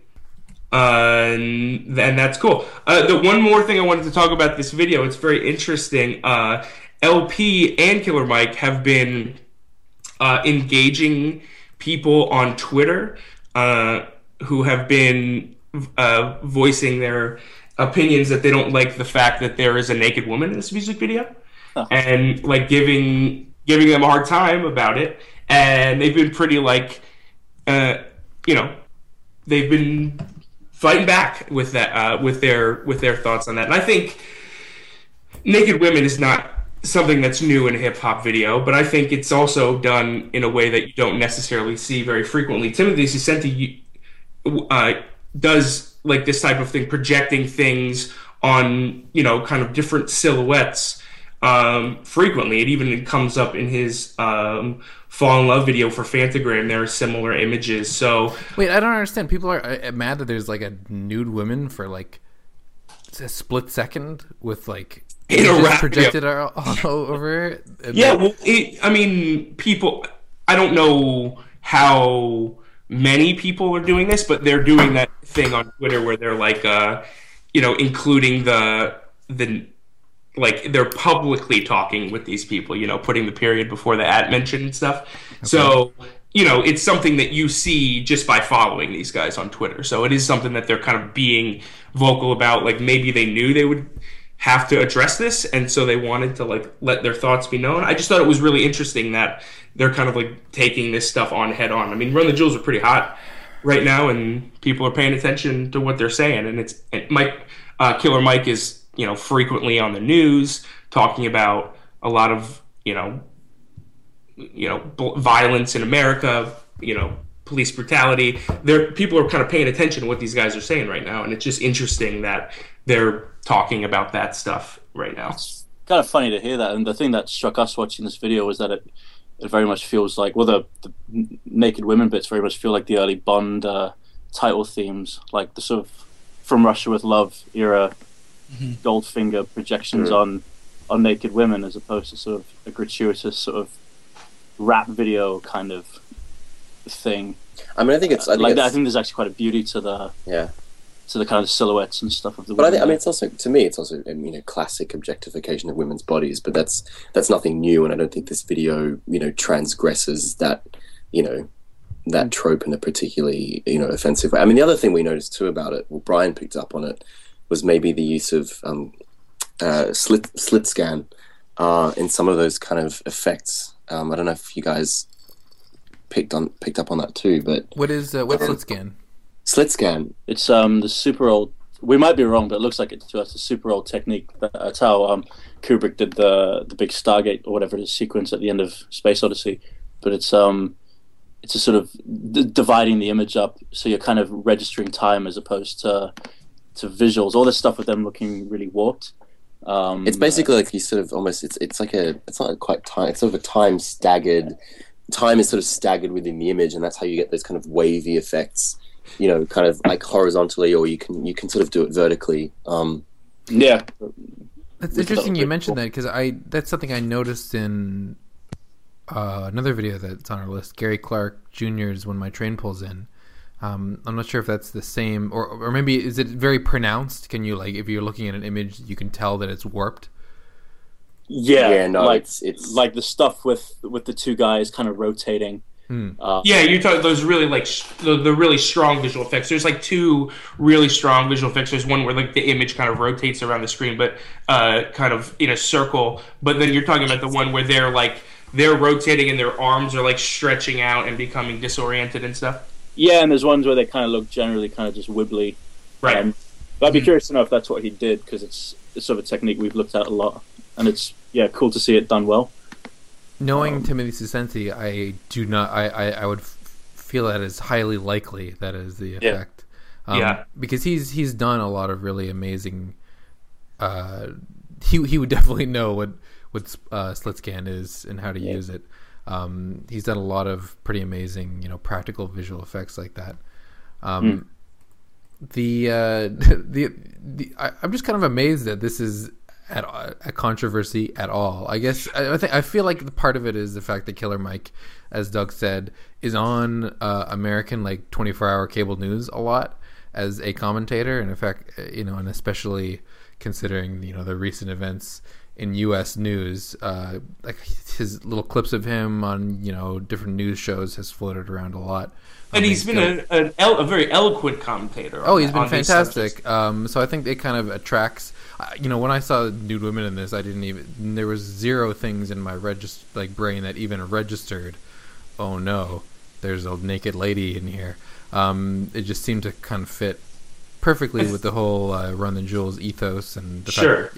Uh, and, and that's cool. Uh, the one more thing I wanted to talk about this video. It's very interesting. Uh, El-P and Killer Mike have been uh, engaging people on Twitter uh, who have been uh, voicing their opinions that they don't like the fact that there is a naked woman in this music video, and like giving giving them a hard time about it. And they've been pretty like, uh, you know, they've been fighting back with that uh, with their with their thoughts on that. And I think naked women is not something that's new in a hip hop video, but I think it's also done in a way that you don't necessarily see very frequently. Timothy Saccenti uh, does like this type of thing, projecting things on you know kind of different silhouettes um, frequently. It even comes up in his um, "Fall in Love" video for Phantogram. There are similar images. So Wait, I don't understand. People are uh, mad that there's like a nude woman for like a split second with like In a rap projected all, all over it. Yeah, well, it, I mean, people. I don't know how many people are doing this, but they're doing that thing on Twitter where they're like, uh, you know, including the the like they're publicly talking with these people. You know, putting the period before the at mention and stuff. So. You know, it's something that you see just by following these guys on Twitter. So it is something that they're kind of being vocal about. Like maybe they knew they would have to address this and so they wanted to like let their thoughts be known i just thought it was really interesting that they're kind of like taking this stuff on head on i mean run the jewels are pretty hot right now and people are paying attention to what they're saying and it's and mike uh, killer mike is you know, frequently on the news, talking about a lot of, you know, you know, violence in America, you know, police brutality. There, people are kind of paying attention to what these guys are saying right now, and it's just interesting that they're talking about that stuff right now. It's kind of funny to hear that. And the thing that struck us watching this video was that it, it very much feels like, well, the, the naked women bits very much feel like the early Bond uh, title themes, like the sort of from Russia with Love era Goldfinger projections Mhm. on on naked women, as opposed to sort of a gratuitous sort of rap video kind of thing. I mean, I think it's. I think, like it's, I think there's actually quite a beauty to the yeah. to the kind of silhouettes and stuff of the. But I, think, I mean, it's also to me, it's also um, you know classic objectification of women's bodies. But that's that's nothing new, and I don't think this video you know transgresses that you know that trope in a particularly you know offensive way. I mean, the other thing we noticed too about it, well, Brian picked up on it, was maybe the use of um, uh, slit slit scan uh, in some of those kind of effects. Um, I don't know if you guys picked on picked up on that too, but What is uh, what's slit scan? slit scan It's um the super old. We might be wrong, but it looks like it's to us a super old technique. That's how um, Kubrick did the the big Stargate or whatever the sequence at the end of Space Odyssey. But it's um it's a sort of d- dividing the image up, so you're kind of registering time as opposed to to visuals. All this stuff with them looking really warped. Um, It's basically like you sort of almost it's it's like a it's not quite time it's sort of a time staggered time is sort of staggered within the image and that's how you get those kind of wavy effects you know kind of like horizontally or you can you can sort of do it vertically um yeah, That's interesting you mentioned that because I that's something I noticed in uh, another video that's on our list. Gary Clark Jr.'s when my train pulls in. Um, I'm not sure if that's the same, or or maybe is it very pronounced? Can you like if you're looking at an image, you can tell that it's warped? yeah, yeah no like it's it's like the stuff with with the two guys kind of rotating. Hmm. Uh, Yeah, you're talking those really like sh- the, the really strong visual effects. There's like two really strong visual effects. There's one where like the image kind of rotates around the screen, but uh, kind of in a circle. But then you're talking about the one where they're like they're rotating and their arms are like stretching out and becoming disoriented and stuff. Yeah, and there's ones where they kind of look generally kind of just wibbly. Right. Um, but I'd be curious to know if that's what he did because it's it's sort of a technique we've looked at a lot, and it's yeah cool to see it done well. Knowing Um, Timothy Saccenti, I do not. I, I, I would f- feel that is highly likely that is the Yeah. effect. Um, Yeah. because he's he's done a lot of really amazing. Uh, he he would definitely know what what uh, slit scan is and how to use it. Um, he's done a lot of pretty amazing, you know, practical visual effects like that. Um, The uh, the, the I, I'm just kind of amazed that this is at a controversy at all. I guess I, I think I feel like the part of it is the fact that Killer Mike, as Doug said, is on uh, American like 24 hour cable news a lot as a commentator, and in fact, uh, you know, and especially considering you know the recent events in U.S. news, uh, like his little clips of him on you know different news shows has floated around a lot. And he's been a, el- a very eloquent commentator. Oh, he's been on these subjects. fantastic. Um, so I think it kind of attracts. Uh, you know, when I saw nude women in this, I didn't even. There was zero things in my regist like brain that even registered. Oh no, there's a naked lady in here. Um, it just seemed to kind of fit perfectly with the whole uh, run the jewels ethos and the fact- Sure.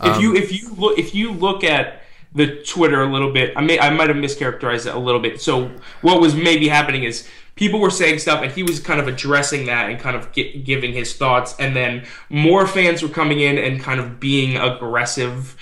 If Um, you if you look if you look at the Twitter a little bit, I may I might have mischaracterized it a little bit. So what was maybe happening is people were saying stuff, and he was kind of addressing that and kind of gi- giving his thoughts, and then more fans were coming in and kind of being aggressive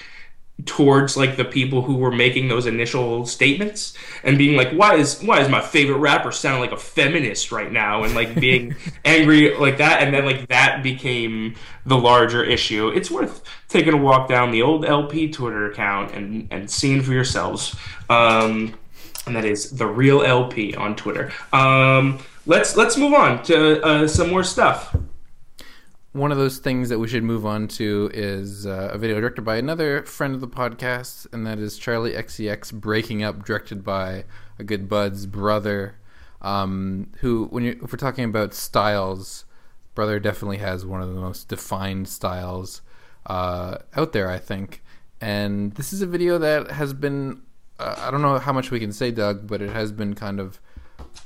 towards like the people who were making those initial statements and being like why is why is my favorite rapper sounding like a feminist right now? and like being angry like that. And then like that became the larger issue. It's worth taking a walk down the old el-p twitter account and and seeing for yourselves um and that is the real el-p on twitter. Um let's let's move on to uh, some more stuff One of those things that we should move on to is uh, a video directed by another friend of the podcast, and that is Charli XCX Breaking Up, directed by a good bud's brother. Um, who, when you if we're talking about styles, brother definitely has one of the most defined styles uh, out there, I think. And this is a video that has been. Uh, I don't know how much we can say, Doug, but it has been kind of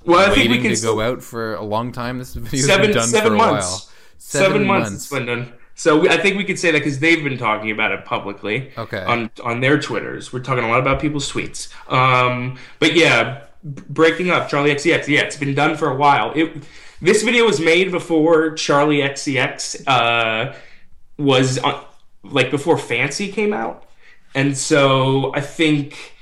well i think waiting we can to go out for a long time. This video Seven- been done seven for a months. while. Seven, months, it's been done. So we, I think we could say that because they've been talking about it publicly. Okay. On on their twitters, we're talking a lot about people's tweets. Um, but yeah, breaking up Charli XCX. Yeah, it's been done for a while. It this video was made before Charli XCX uh, was on, like before Fancy came out, and so I think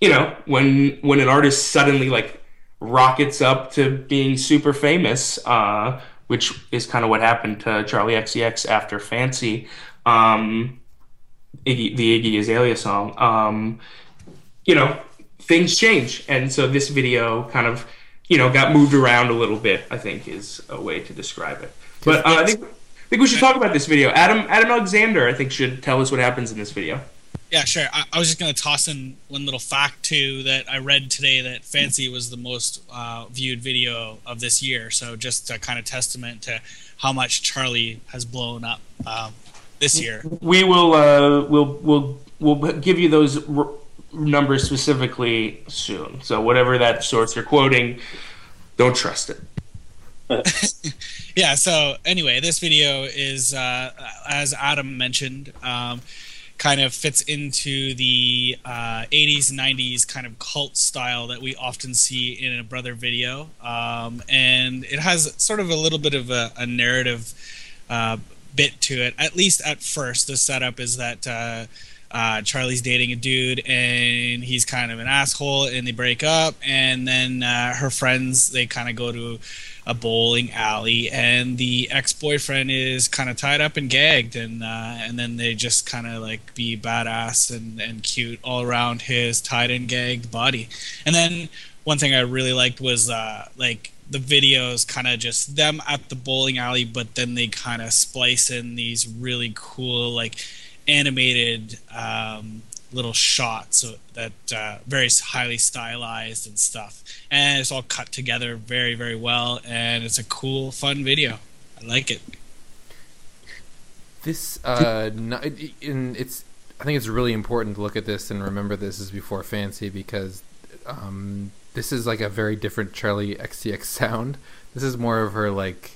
you know when when an artist suddenly like rockets up to being super famous, uh, which is kind of what happened to Charli XCX after Fancy, um, Iggy, the Iggy Azalea song. Um, you know, things change, and so this video kind of you know got moved around a little bit. I think is a way to describe it. But uh, I think I think we should talk about this video. Adam Adam Alexander, I think, should tell us what happens in this video. Yeah, sure. I, I was just going to toss in one little fact too that I read today that Fancy was the most uh, viewed video of this year. So just a kind of testament to how much Charli has blown up um, this year. We will uh, we'll we'll we'll give you those r- numbers specifically soon. So whatever that source you're quoting, don't trust it. yeah. So anyway, this video is uh, as Adam mentioned. Um, kind of fits into the uh, 80s 90s kind of cult style that we often see in a brother video. Um, and it has sort of a little bit of a, a narrative uh, bit to it at least at first. The setup is that uh, uh, Charli's dating a dude and he's kind of an asshole and they break up and then uh, her friends they kind of go to a bowling alley and the ex-boyfriend is kind of tied up and gagged and uh, and then they just kind of like be badass and, and cute all around his tied and gagged body. And then one thing I really liked was uh, like the videos kind of just them at the bowling alley but then they kind of splice in these really cool like animated um, little shots that uh, very highly stylized and stuff. And it's all cut together very very well and it's a cool fun video. I like it. This uh in it's i think it's really important to look at this and remember this is before fancy because um this is like a very different charli xcx sound. This is more of her like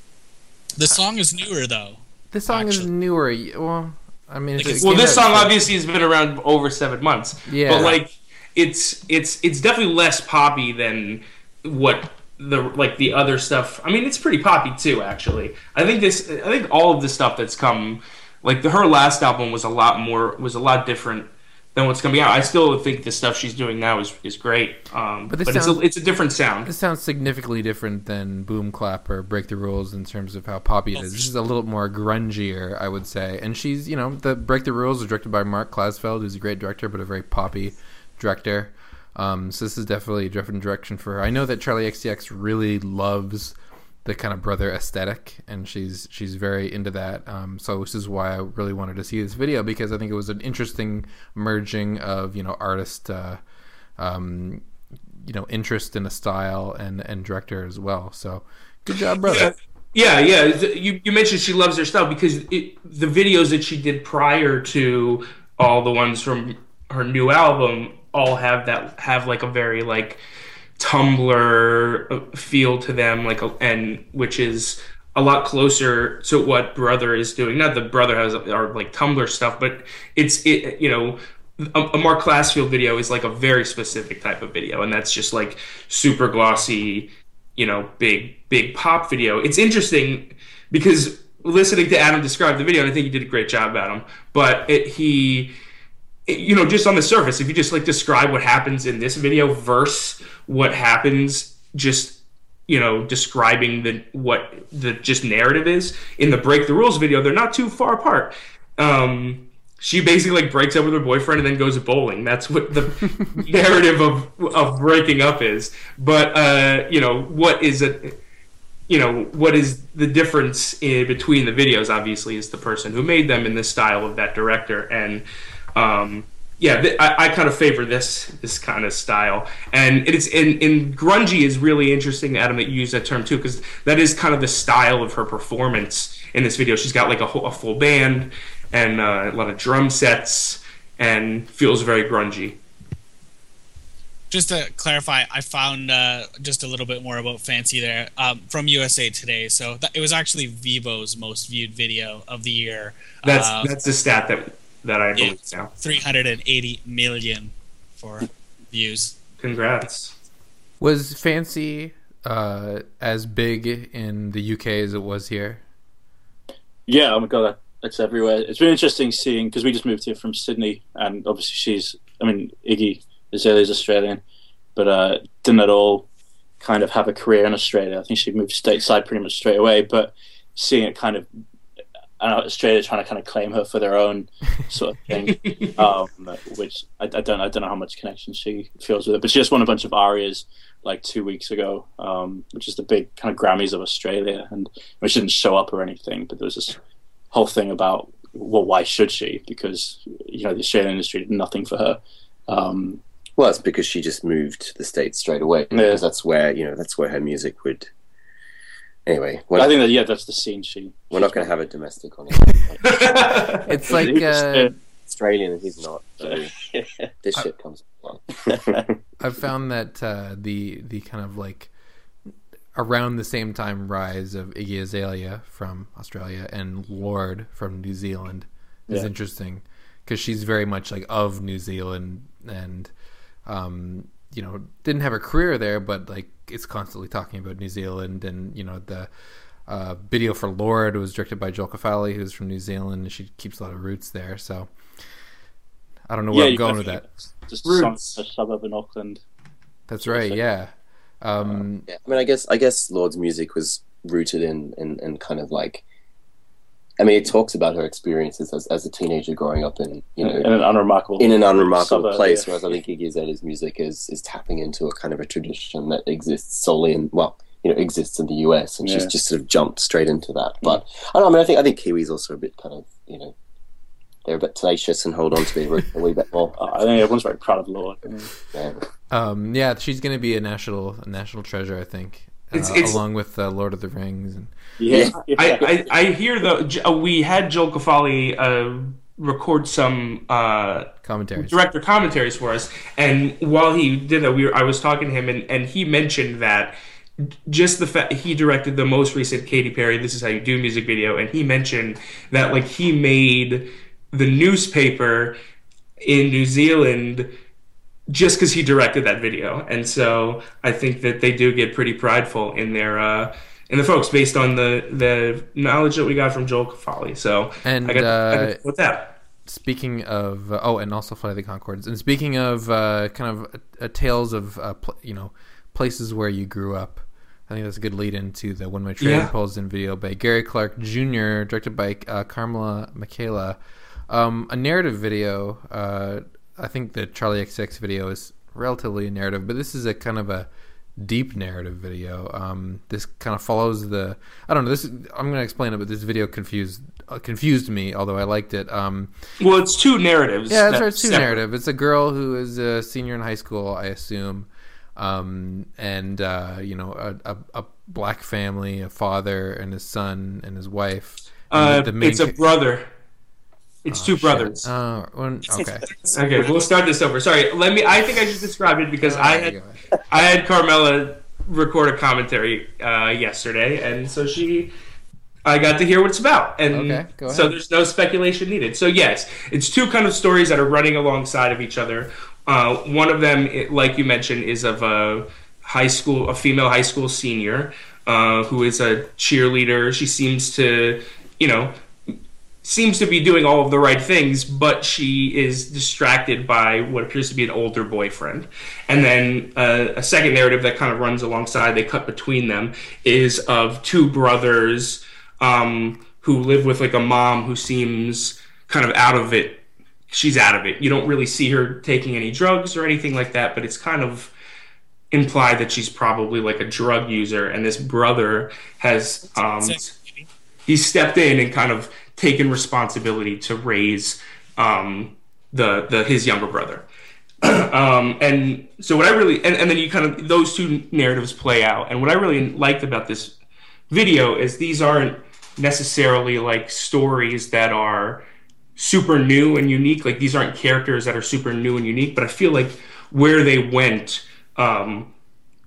the song is newer though the song actually. is newer well I mean, like well, this song obviously has been around over seven months. Yeah, but like, it's it's it's definitely less poppy than what the like the other stuff. I mean, it's pretty poppy too. Actually, I think this. I think all of the stuff that's come, like the, her last album was a lot more was a lot different than what's coming out. I still think the stuff she's doing now is is great. Um, but, but sounds, it's a it's a different sound. This sounds significantly different than Boom Clap or Break the Rules in terms of how poppy it is. This is a little more grungier, I would say. And she's you know the Break the Rules is directed by Marc Klasfeld, who's a great director, but a very poppy director. Um, so this is definitely a different direction for her. I know that Charli XCX really loves the kind of brother aesthetic, and she's she's very into that. Um, so this is why I really wanted to see this video because I think it was an interesting merging of you know artist, uh, um, you know interest in a style and and director as well. So good job, brother. Yeah, yeah. You you mentioned she loves her style because it, the videos that she did prior to all the ones from her new album all have that have like a very like Tumblr uh, feel to them, like, and which is a lot closer to what Brother is doing. Not that Brother has our like Tumblr stuff, but it's it. You know, a, a Marc Klasfeld video is like a very specific type of video, and that's just like super glossy. You know, big big pop video. It's interesting because listening to Adam describe the video, and I think he did a great job, Adam. But it, he you know, just on the surface, if you just like describe what happens in this video versus what happens just you know describing the what the just narrative is. In the break the rules video they're not too far apart. Um she basically like breaks up with her boyfriend and then goes bowling. That's what the narrative of of breaking up is. But uh you know what is it you know what is the difference in between the videos obviously is the person who made them in the style of that director. And um, yeah, th- I, I, kind of favor this this kind of style, and it's in, in grungy is really interesting, Adam, that you use that term too, because that is kind of the style of her performance in this video. She's got like a, whole, a full band and uh, a lot of drum sets, and feels very grungy. just to clarify, I found uh, just a little bit more about Fancy there um, from USA Today. So th- it was actually Vevo's most viewed video of the year. That's Uh, that's the stat that that I yeah, believe now. 380 million for views. Congrats. Was Fancy uh, as big in the UK as it was here? Yeah, oh my god, that's everywhere. It's been interesting seeing because we just moved here from Sydney, and obviously she's, I mean, Iggy Azalea is Australian, but uh, didn't at all kind of have a career in Australia. I think she moved stateside pretty much straight away. But seeing it kind of, I don't know, Australia trying to kind of claim her for their own sort of thing, um, which I, I don't, I don't know how much connection she feels with it. But she just won a bunch of ARIAs like two weeks ago, um, which is the big kind of Grammys of Australia, and which didn't show up or anything. But there was this whole thing about well, why should she? Because you know the Australian industry did nothing for her. Um, Well, it's because she just moved to the states straight away. Yeah. Because that's where you know that's where her music would. Anyway, I think that yeah, that's the scene she. we're not going to have a domestic on it. It's like uh, Australian and he's not. So this shit comes along. I've found that uh, the the kind of like around the same time rise of Iggy Azalea from Australia and Lorde from New Zealand is Yeah. interesting because she's very much like of New Zealand and um, you know didn't have a career there, but like it's constantly talking about New Zealand and you know the. Uh, video for Lorde was directed by Joel Kefali, who's from New Zealand, and she keeps a lot of roots there. So I don't know where I'm going with that. Just some, Roots. a suburb in Auckland. That's right. Yeah. Um, yeah, I mean, I guess I guess Lorde's music was rooted in in, in kind of like. I mean, it talks about her experiences as, as a teenager growing up in you know in an unremarkable in an unremarkable suburb, place. yeah. Whereas I think Iggy Azalea's music is is tapping into a kind of a tradition that exists solely in well, you know, exists in the US, and she's just sort of jumped straight into that. But I don't know. I mean, I think I think Kiwi's also a bit kind of you know they're a bit tenacious and hold on to their roots a wee bit more. I think everyone's very proud of Lorde. Yeah. Um, yeah, she's going to be a national a national treasure, I think, It's- it's- along with uh, Lord of the Rings. And yeah, I, I, I hear though uh, we had Joel Kefali uh, record some uh, commentaries. director commentaries for us, and while he did that, we were, I was talking to him, and, and he mentioned that just the fact he directed the most recent Katy Perry "This Is How You Do" music video, and he mentioned that like he made the newspaper in New Zealand just because he directed that video, and so I think that they do get pretty prideful in their. Uh, in the folks, based on the the knowledge that we got from Joel Kefali, so And, I got, I uh, got with that. Speaking of, uh, oh, and also Flight of the Conchords. And speaking of uh, kind of uh, tales of, uh, pl- you know, places where you grew up, I think that's a good lead into the When My Train Yeah. Pulls in video by Gary Clark Jr., directed by uh, Carmela Michaela. Um, a narrative video. Uh, I think the Charli XX video is relatively narrative, but this is a kind of a deep narrative video. Um, this kind of follows the. I don't know. This I'm going to explain it, but this video confused uh, confused me. Although I liked it. Um, Well, it's two narratives. yeah, that's right. It's two separate. narrative. It's a girl who is a senior in high school, I assume, um, and uh, you know, a, a, a black family, a father and his son and his wife. Uh, the- the main it's a brother. It's two shit. brothers. Oh, well, okay. Okay, we'll start this over. Sorry, let me. I think I just described it because I Oh, had God. I had Carmela record a commentary uh, yesterday, and so she. I got to hear what it's about, and Okay, go so there's no speculation needed. So yes, it's two kind of stories that are running alongside of each other. Uh, one of them, like you mentioned, is of a high school, a female high school senior uh, who is a cheerleader. She seems to, you know, seems to be doing all of the right things, but she is distracted by what appears to be an older boyfriend. And then uh, a second narrative that kind of runs alongside, they cut between them, is of two brothers um, who live with like a mom who seems kind of out of it. She's out of it. You don't really see her taking any drugs or anything like that, but it's kind of implied that she's probably like a drug user. And this brother has um, he stepped in and kind of taken responsibility to raise um, the the his younger brother. um, and so what I really and, and then you kind of those two narratives play out. And what I really liked about this video is these aren't necessarily like stories that are super new and unique. Like these aren't characters that are super new and unique, but I feel like where they went um,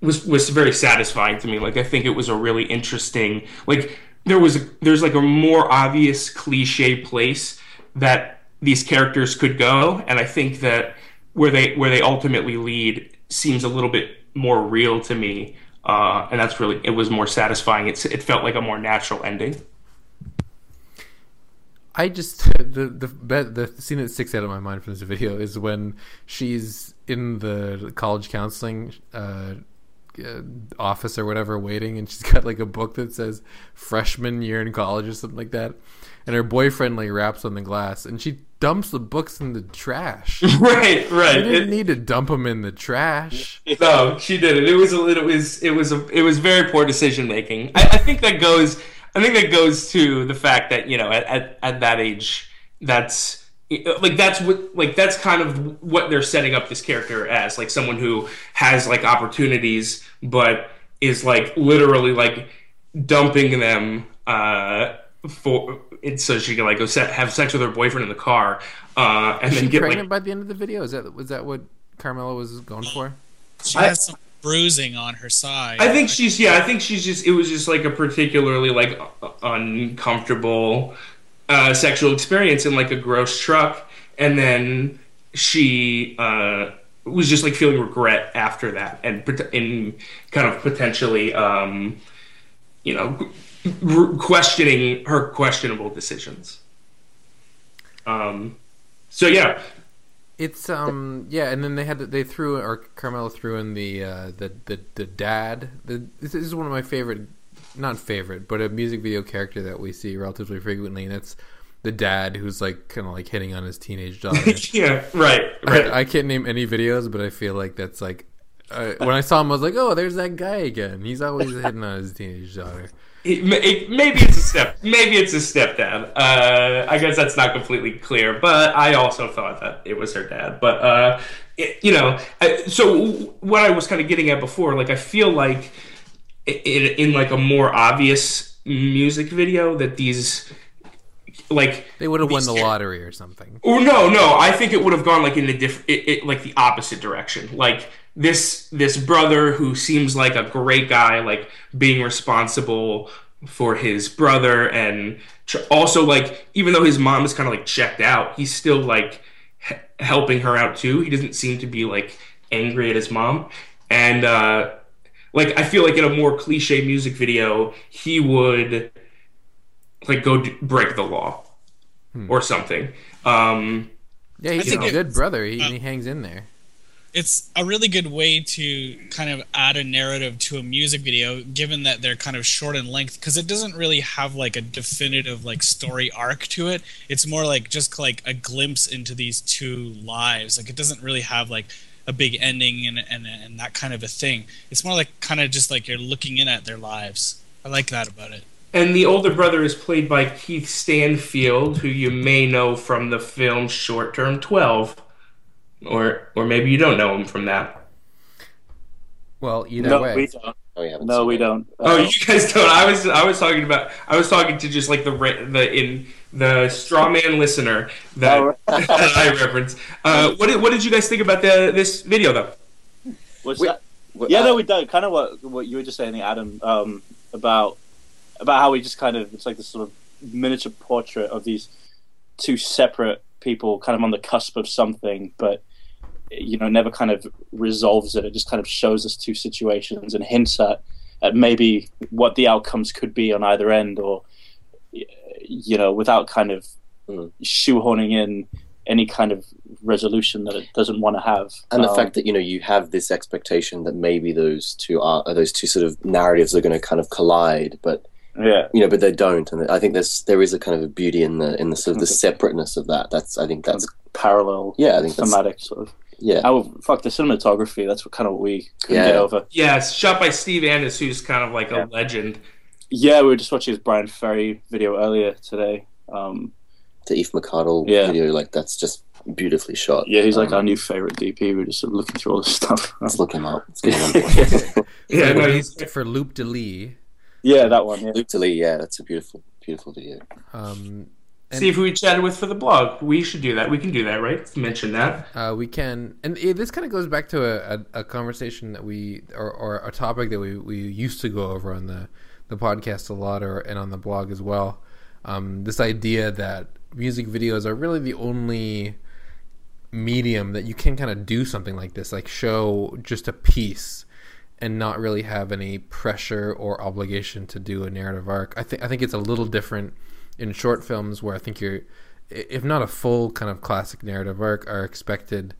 was was very satisfying to me. Like I think it was a really interesting like there was there's like a more obvious cliche place that these characters could go, and I think that where they where they ultimately lead seems a little bit more real to me, uh, and that's really it was more satisfying. It's it felt like a more natural ending. I just the the the scene that sticks out of my mind from this video is when she's in the college counseling uh, Uh, office or whatever, waiting, and she's got like a book that says freshman year in college or something like that, and her boyfriend like raps on the glass, and she dumps the books in the trash. right, right. She didn't It- need to dump them in the trash. No, she didn't. It was a little. It was. It was a. It was very poor decision making. I, I think that goes. I think that goes to the fact that you know at, at, at that age, that's like that's what like that's kind of what they're setting up this character as like someone who has like opportunities but is like literally like dumping them uh for it so she can like go set, have sex with her boyfriend in the car uh and Is then she get pregnant like by the end of the video? Is that was that what Carmela was going for? She I- has some bruising on her side. I think she's yeah. I think she's just. It was just like a particularly like uncomfortable uh, sexual experience in like a gross truck, and then she uh, was just like feeling regret after that, and and kind of potentially, um, you know, r- questioning her questionable decisions. Um. So yeah, It's um yeah, and then they had they threw or Carmela threw in the uh, the, the the dad. The, this is one of my favorite, not favorite, but a music video character that we see relatively frequently, and it's the dad who's like kind of like hitting on his teenage daughter. yeah, right, right. I, I can't name any videos, but I feel like that's like uh, when I saw him, I was like, oh, there's that guy again. He's always hitting on his teenage daughter. It, it, maybe it's a step. Maybe it's a stepdad. Uh, I guess that's not completely clear, but I also thought that it was her dad. But uh, it, you know, I, so what I was kind of getting at before, like I feel like in, in like a more obvious music video that these like They would have won the lottery or something. Oh no, no! I think it would have gone like in a different, like the opposite direction. Like this, this brother who seems like a great guy, like being responsible for his brother, and tr- also like even though his mom is kind of like checked out, he's still like h- helping her out too. He doesn't seem to be like angry at his mom, and uh, like I feel like in a more cliche music video, he would like go d- break the law or something. Um, Yeah, he's a it- good brother. He, uh, he hangs in there. it's a really good way to kind of add a narrative to a music video given that they're kind of short in length because it doesn't really have like a definitive like story arc to it it's more like just like a glimpse into these two lives like it doesn't really have like a big ending and and, and that kind of a thing it's more like kind of just like you're looking in at their lives i like that about it And the older brother is played by Keith Stanfield, who you may know from the film Short Term 12. Or or maybe you don't know him from that. Well, either No, way, we don't. Oh, you haven't No, we it. don't. Oh, Uh, you guys don't. I was I was talking about I was talking to just like the the in the straw man listener that, Oh, right. that I reference. Uh, what did what did you guys think about the this video though? what's we- that? Well, Yeah, uh, no, we don't. Kind of what what you were just saying, Adam, um, about about how we just kind of it's like this sort of miniature portrait of these two separate people, kind of on the cusp of something, but you know, never kind of resolves it. It just kind of shows us two situations and hints at at maybe what the outcomes could be on either end, or you know, without kind of Mm. shoehorning in any kind of resolution that it doesn't want to have. and the Um, fact that you know you have this expectation that maybe those two are those two sort of narratives are going to kind of collide, but yeah, you know, but they don't. And I think there's there is a kind of a beauty in the in the sort of the separateness of that. That's I think that's parallel, yeah, I think that's thematic sort of. yeah. Oh fuck the cinematography! That's what kind of what we couldn't Yeah. get over. Yeah, it's shot by Steve Annis, who's kind of like Yeah. a legend. Yeah, we were just watching his Bryan Ferry video earlier today. Um, The Eve McCardle Yeah. video, like that's just beautifully shot. yeah, he's like Um, our new favorite DP. We're just sort of looking through all this stuff. Let's look him up. Let's get him on. Yeah, no, he's for Loop de Lee. yeah, that one. Yeah. de Lee. yeah, that's a beautiful, beautiful video. Um, See if we chatted with for the blog. We should do that. We can do that, right? Mention that. Uh, we can, and it, this kind of goes back to a, a, a conversation that we, or, or, a topic that we, we used to go over on the, the podcast a lot, or and on the blog as well. Um, this idea that music videos are really the only medium that you can kind of do something like this, like show just a piece and not really have any pressure or obligation to do a narrative arc. I think I think it's a little different in short films where I think you're, if not a full kind of classic narrative arc, are expected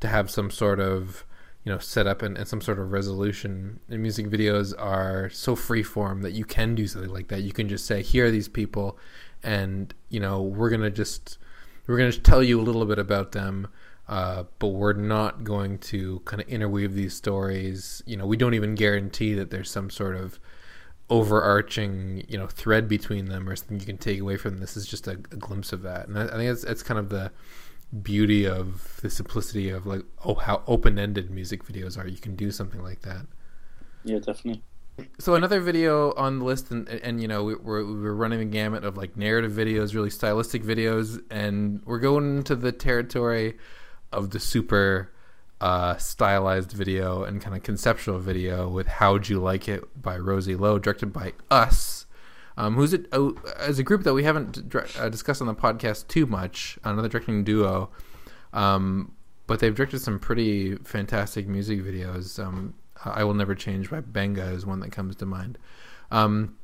to have some sort of know setup and, and some sort of resolution. And music videos are so free form that you can do something like that. You can just say, here are these people, and you know we're gonna just we're gonna tell you a little bit about them. Uh, but we're not going to kind of interweave these stories. You know, we don't even guarantee that there's some sort of overarching you know thread between them or something you can take away from them. this is just a, a glimpse of that and I, I think it's it's kind of the beauty of the simplicity of like oh how open-ended music videos are. You can do something like that. Yeah definitely. So another video on the list and, and you know we, we're, we're running the gamut of like narrative videos really stylistic videos and we're going into the territory of the super uh, stylized video and kind of conceptual video with "How'd You Like It" by Rosie Lowe, directed by us, um, who's it, uh, as a group that we haven't uh, discussed on the podcast too much. Another directing duo, um, but they've directed some pretty fantastic music videos. Um, "I Will Never Change" by Benga is one that comes to mind. Um,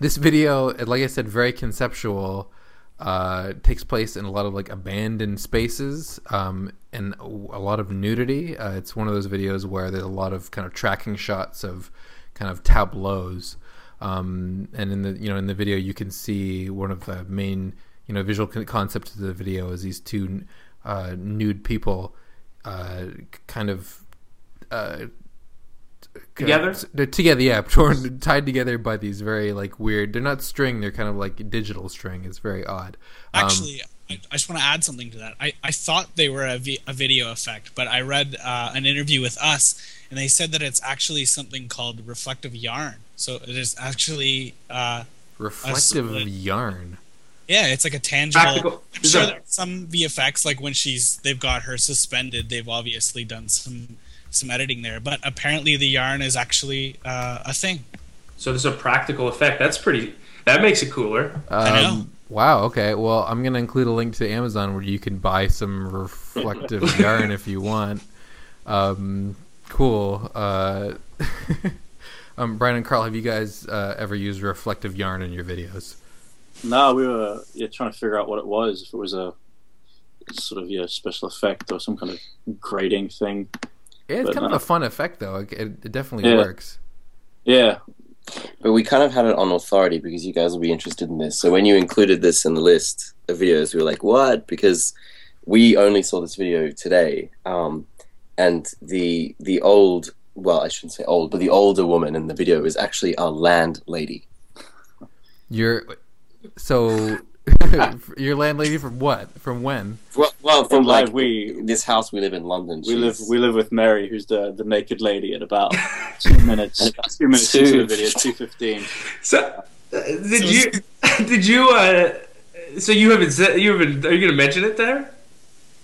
this video, like I said, very conceptual uh, takes place in a lot of like abandoned spaces um, and a lot of nudity. Uh, it's one of those videos where there's a lot of kind of tracking shots of kind of tableaus. Um, and in the you know in the video you can see one of the main you know visual concepts of the video is these two uh, nude people uh, kind of uh, together? they're together yeah torn tied together by these very like weird they're not string they're kind of like digital string it's very odd. Um, actually I, I, just want to add something to that i, I thought they were a, vi- a video effect but i read uh, an interview with us and they said that it's actually something called reflective yarn so it is actually uh, reflective yarn yeah, it's like a tangible. Practical. I'm sure some VFX, like when she's, they've got her suspended. They've obviously done some some editing there. But apparently, the yarn is actually uh, a thing. So there's a practical effect. That's pretty. That makes it cooler. Um, I know. Wow. Okay. Well, I'm gonna include a link to Amazon where you can buy some reflective yarn if you want. Um, cool. Uh, um, Brian and Carl, have you guys uh, ever used reflective yarn in your videos? No, we were yeah, trying to figure out what it was. If it was a sort of yeah special effect or some kind of grading thing. Yeah, it's but kind of a fun effect, though. It, it definitely yeah. works. Yeah. But we kind of had it on authority because you guys will be interested in this. So when you included this in the list of videos, we were like, "What?" Because we only saw this video today, um, and the the old well, I shouldn't say old, but the older woman in the video is actually our landlady. You're so Your landlady from what? From when? Well, well from like we this house we live in London. We live we live with Mary, who's the the naked lady, at about two minutes. two minutes two. into the video, two fifteen. So, uh, did you did you uh? So you haven't you haven't? Are you going to mention it there?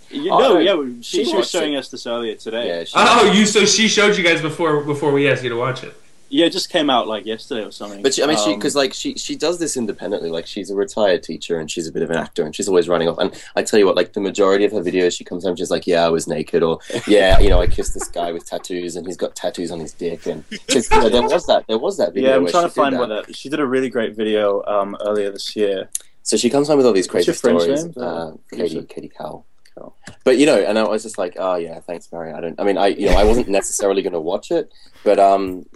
You, oh, no, yeah, she, she, was showing it. us this earlier today. Yeah, oh, you so she showed you guys before before we asked you to watch it. Yeah, it just came out like yesterday or something. But she, I mean, um, she because like she she does this independently. Like she's a retired teacher and she's a bit of an actor and she's always running off. And I tell you what, like the majority of her videos, she comes home she's like, "Yeah, I was naked," or "Yeah, you know, I kissed this guy with tattoos and he's got tattoos on his dick." And you know, there was that there was that video. Yeah, I'm trying to find what she did a really great video um, earlier this year. So she comes home with all these crazy stories. Uh, Katie Katie Cowell. But you know, and I was just like, oh yeah, thanks, Mary. I don't. I mean, I you know, I wasn't necessarily going to watch it, but um,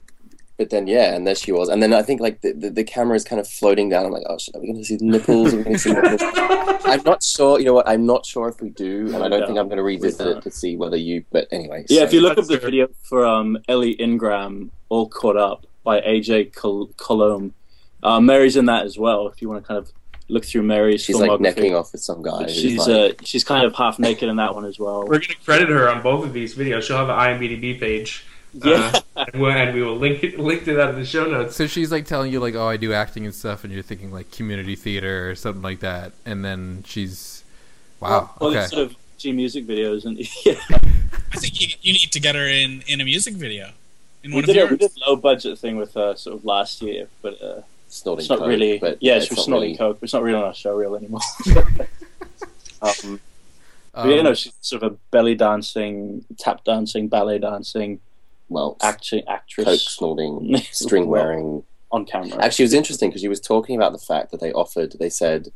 but then yeah, and there she was, and then I think like the, the, the camera is kind of floating down. I'm like, oh, shit, are we going to see the nipples? Are we going to see nipples? I'm not sure. You know what? I'm not sure if we do, and I don't think I'm going to revisit it to see whether you. But anyway, yeah. So. If you look up the video for um, Ellie Ingram, all caught up by AJ Col- Colombe, uh, Mary's in that as well. If you want to kind of look through Mary's, she's like necking off with some guy. She's like... uh, she's kind of half naked in that one as well. We're going to credit her on both of these videos. She'll have an IMDb page Yeah. Uh, and, we- and we will link it, link to that in the show notes. So she's like telling you like, "Oh, I do acting and stuff," and you're thinking like community theater or something like that, and then she's, wow, Well, okay, these sort of G music videos, and yeah, I think you, you need to get her in in a music video. In we one did of a we did a low budget thing with her sort of last year, but uh, Snorting it's not coke, really. but yeah, it's she was not snorting really- coke. But it's not really on our show reel anymore. um, but yeah, Um, no, she's sort of a belly dancing, tap dancing, ballet dancing, Well, acting actress coke snorting, string wearing. on camera. Actually, it was interesting because she was talking about the fact that they offered. They said,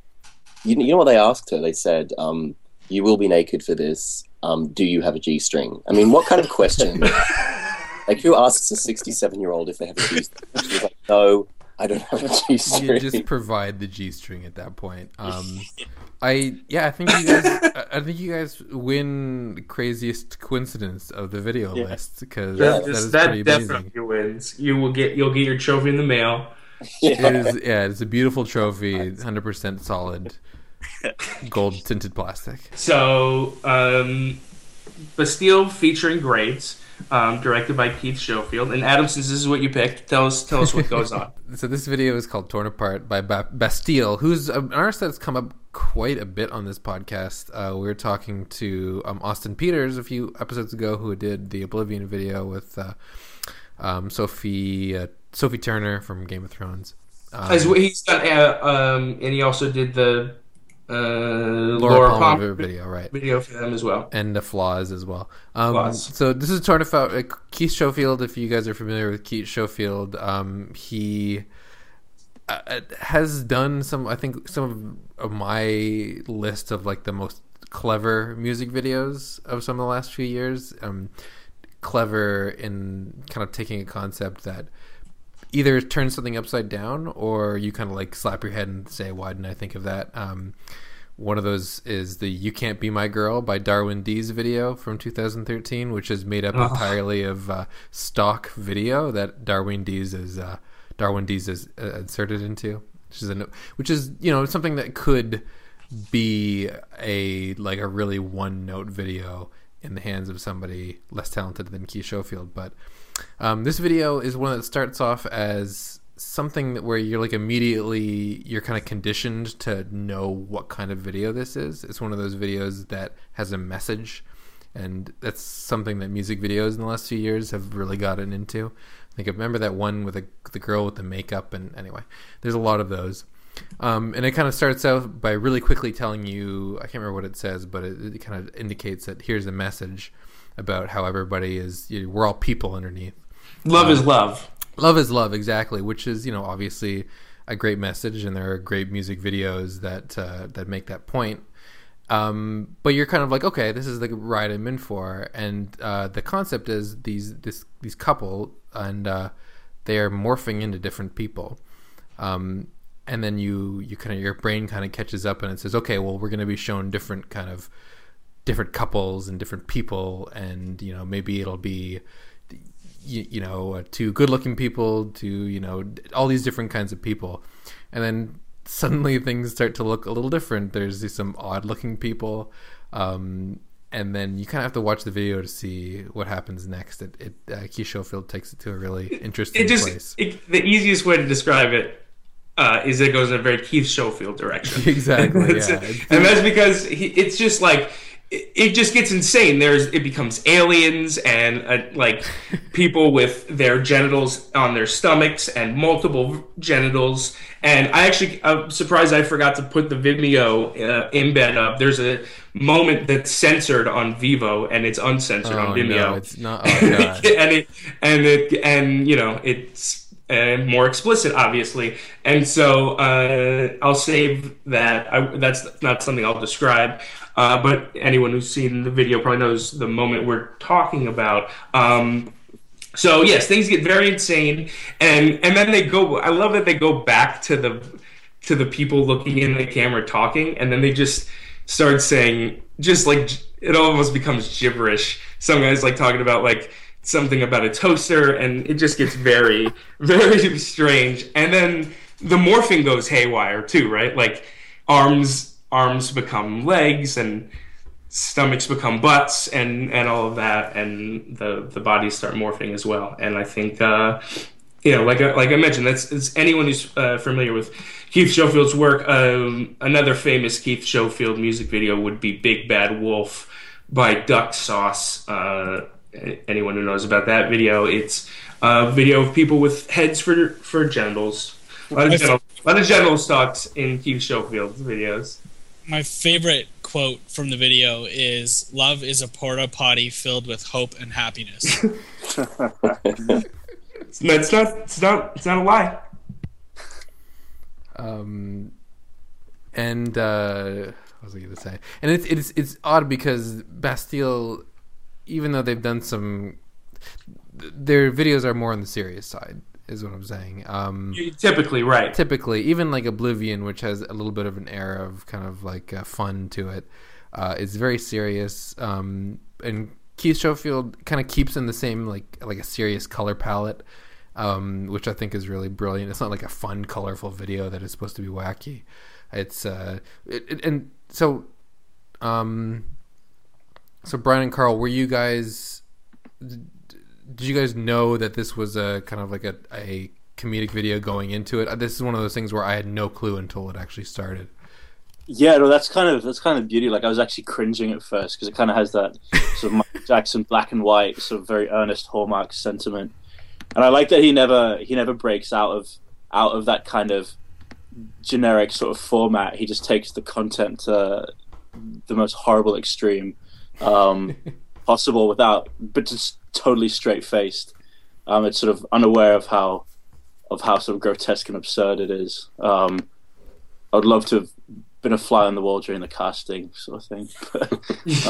you, you know what they asked her? They said, um, "You will be naked for this. Um, do you have a G string?" I mean, what kind of question? like, who asks a sixty-seven-year-old if they have a G string? She was like, "No, I don't have a G you string." just provide the G string at that point. Um, I yeah, I think you guys, I- I think you guys win craziest coincidence of the video Yeah. list because Yeah, that This- that pretty amazing. definitely wins. You will get you'll get your trophy in the mail. It is, yeah, it's a beautiful trophy, hundred percent solid, gold tinted plastic. So, um, Bastille featuring Grades, um, directed by Keith Schofield. And Adam, since this is what you picked, tell us tell us what goes on. So this video is called "Torn Apart" by ba- Bastille, who's an artist that's come up quite a bit on this podcast. Uh, we were talking to um, Austin Peters a few episodes ago, who did the Oblivion video with uh, um, Sophie uh, Sophie Turner from Game of Thrones. Um, As well, he's done, uh, um, and he also did the uh, Laura, Laura, Palmer, Palmer video, right? video for them as well. and the flaws as well. Um, Flaws. So this is Torn Apart. Uh, Keith Schofield. If you guys are familiar with Keith Schofield, um, he uh, uh, has done some. I think some of, of my list of like the most clever music videos of some of the last few years. Um, clever in kind of taking a concept that either turn something upside down or you kind of like slap your head and say why didn't i think of that um, one of those is the you can't be my girl by Darwin Deez video from 2013 which is made up Oh. entirely of uh, stock video that Darwin Deez is uh, Darwin Deez is uh, inserted into which is a, which is you know something that could be a like a really one note video in the hands of somebody less talented than Keith Schofield. But um, this video is one that starts off as something that where you're like immediately you're kind of conditioned to know what kind of video this is. It's one of those videos that has a message, and that's something that music videos in the last few years have really gotten into. I think I remember that one with the, the girl with the makeup, and anyway, there's a lot of those. Um, and it kind of starts out by really quickly telling you I can't remember what it says, but it, it kind of indicates that here's a message about how everybody is you know, we're all people underneath. Love is love. Love is love, exactly, which is you know obviously a great message, and there are great music videos that uh, that make that point. Um, but you're kind of like, okay, this is the ride I'm in for, and uh, the concept is these this these couple, and uh, they are morphing into different people. Um, and then you you kind of your brain kind of catches up and it says, okay, well, we're going to be shown different kind of different couples and different people, and you know maybe it'll be you, you know uh, two good looking people to you know all these different kinds of people, and then suddenly things start to look a little different. There's some odd looking people. Um, and then you kind of have to watch the video to see what happens next. It, it uh, Keith Schofield takes it to a really interesting It just place. it, the easiest way to describe it uh, is it goes in a very Keith Schofield direction. Exactly, That's- yeah. and that's because he, it's just like it, it just gets insane. There's it becomes aliens and uh, like people with their genitals on their stomachs and multiple genitals. And I actually I'm surprised I forgot to put the Vimeo uh, embed up. There's a moment that's censored on Vevo and it's uncensored Oh on Vimeo no, it's not. Oh and it and it and you know it's uh, more explicit, obviously. And so uh, I'll save that. I, that's not something I'll describe. Uh, but anyone who's seen the video probably knows the moment we're talking about. Um, so yes, things get very insane, and and then they go. I love that they go back to the to the people looking in the camera talking, and then they just start saying just like it almost becomes gibberish. Some guys like talking about like something about a toaster, and it just gets very very strange. And then the morphing goes haywire too, right? Like arms arms become legs, and stomachs become butts and and all of that, and the the bodies start morphing as well. And I think. Uh, you know, like I, like I mentioned, that's, that's anyone who's uh, familiar with Keith Schofield's work. Um, another famous Keith Schofield music video would be "Big Bad Wolf" by Duck Sauce. Uh, anyone who knows about that video, it's a video of people with heads for for genitals. A lot of, genitals, a lot of genital stocks in Keith Schofield's videos. My favorite quote from the video is "Love is a porta potty filled with hope and happiness." It's not. It's not. It's not a lie. Um, and uh, what was I going to say? And it's it's it's odd because Bastille, even though they've done some, their videos are more on the serious side. Is what I'm saying. Um, Typically, right. typically, even like Oblivion, which has a little bit of an air of kind of like uh, fun to it, uh, is very serious. Um, and Keith Schofield kind of keeps in the same like like a serious color palette, um, which I think is really brilliant. It's not like a fun, colorful video that is supposed to be wacky. It's uh, it, it, and so, um, so Brian and Carl, were you guys? Did you guys know that this was a kind of like a, a comedic video going into it? This is one of those things where I had no clue until it actually started. Yeah, no, that's kind of that's kind of beauty. Like I was actually cringing at first because it kind of has that sort of Michael Jackson black and white, sort of very earnest hallmark sentiment, and I like that he never he never breaks out of out of that kind of generic sort of format. He just takes the content to the most horrible extreme um, possible without, but just totally straight faced. Um, it's sort of unaware of how of how sort of grotesque and absurd it is. Um, I would love to have been a fly on the wall during the casting, sort of thing.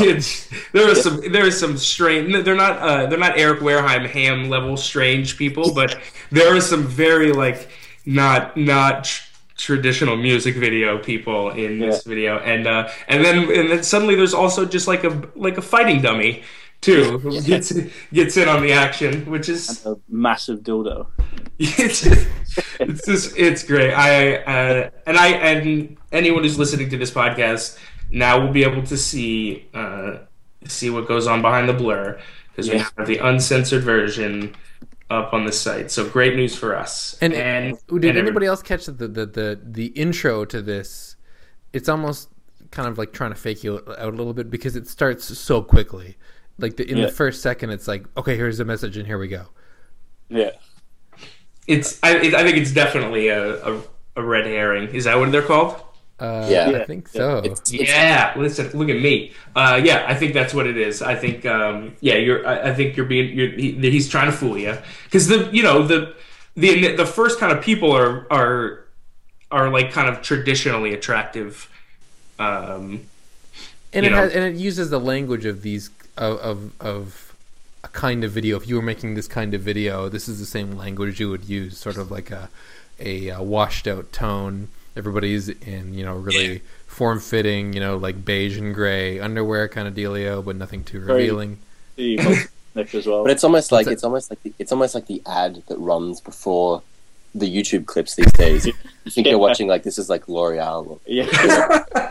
It's- there are some there are some strange. They're not uh, they're not Eric Wareheim ham level strange people, but there are some very like not not tr- traditional music video people in this video, and uh, and then and then suddenly there's also just like a like a fighting dummy too who gets gets in on the action, which is a massive dildo. it's, it's just it's great. I uh, and I and anyone who's listening to this podcast now will be able to see uh, see what goes on behind the blur because we have the uncensored version up on the site. So great news for us. And, and did and anybody else catch the, the the the intro to this? It's almost kind of like trying to fake you out a little bit because it starts so quickly. Like the, in Yeah. the first second, it's like, okay, here's the message, and here we go. Yeah. It's I, it, I think it's definitely a, a a red herring. Is that what they're called? Uh, Yeah. I think so. It's, it's, Yeah, listen, look at me. Uh, yeah, I think that's what it is. I think, um, yeah, you're. I, I think you're being. You're, he, he's trying to fool you because the, you know, the, the the first kind of people are are are like kind of traditionally attractive. Um, and it know. has, and it uses the language of these of, of of a kind of video. If you were making this kind of video, this is the same language you would use, sort of like a a, uh washed out tone. Everybody's in you know really form fitting, you know, like beige and gray underwear kind of dealio, but nothing too Very- revealing. The as well. but it's almost like What's it's almost like the, it's almost like the ad that runs before the YouTube clips these days. You think Yeah. you're watching like this is like L'Oreal or yeah.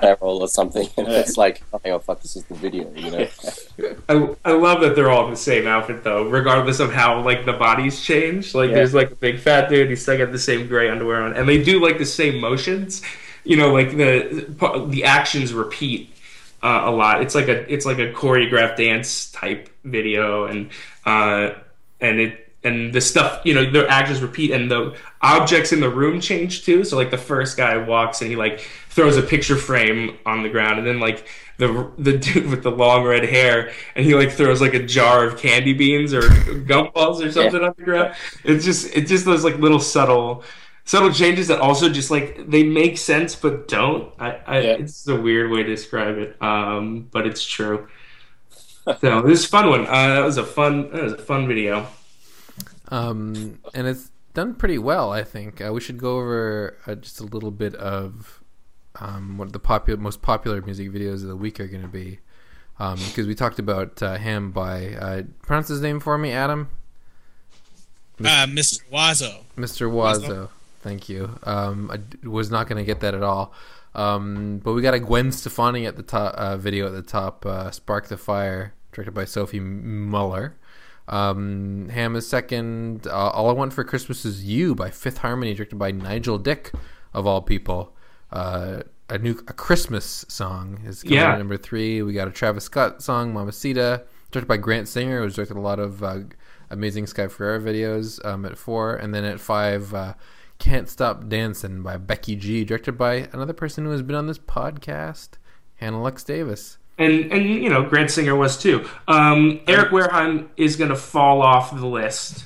Carol or something, and it's like, oh, fuck, this is the video, you know? I, I love that they're all in the same outfit though, regardless of how like the bodies change. Like Yeah. there's like a big fat dude, he's still got the same gray underwear on, and they do like the same motions. You know, like the the actions repeat uh, a lot. It's like a it's like a choreographed dance type video, and uh, and it and the stuff you know the actions repeat, and the objects in the room change too. So like the first guy walks and he like throws a picture frame on the ground, and then like the the dude with the long red hair, and he like throws like a jar of candy beans or gumballs or something on the ground. It's just it's just those like little subtle subtle changes that also just like they make sense but don't. I, I Yeah. it's a weird way to describe it, um, but it's true. So this is a fun one. Uh, that was a fun that was a fun video. Um, and it's done pretty well, I think. Uh, we should go over uh, just a little bit of um, what the popular, most popular music videos of the week are going to be. Um, because we talked about uh, him by uh, pronounce his name for me, Adam, Uh, Mr. Oizo. Mr. Oizo. Thank you. Um, I d- was not going to get that at all. Um, but we got a Gwen Stefani at the top uh, video at the top. Uh, Spark the Fire, directed by Sophie Muller. Um, Ham is second. Uh, all I Want for Christmas Is You by Fifth Harmony, directed by Nigel Dick, of all people. Uh, a new a Christmas song is coming Yeah. at number three. We got a Travis Scott song, Mamacita, directed by Grant Singer, who's directed a lot of uh, amazing Sky Ferreira videos. Um, at four, and then at five, uh, Can't Stop Dancing by Becky G, directed by another person who has been on this podcast, Hannah Lux Davis. And and you know Grant Singer was too. Um, Eric Wareheim is going to fall off the list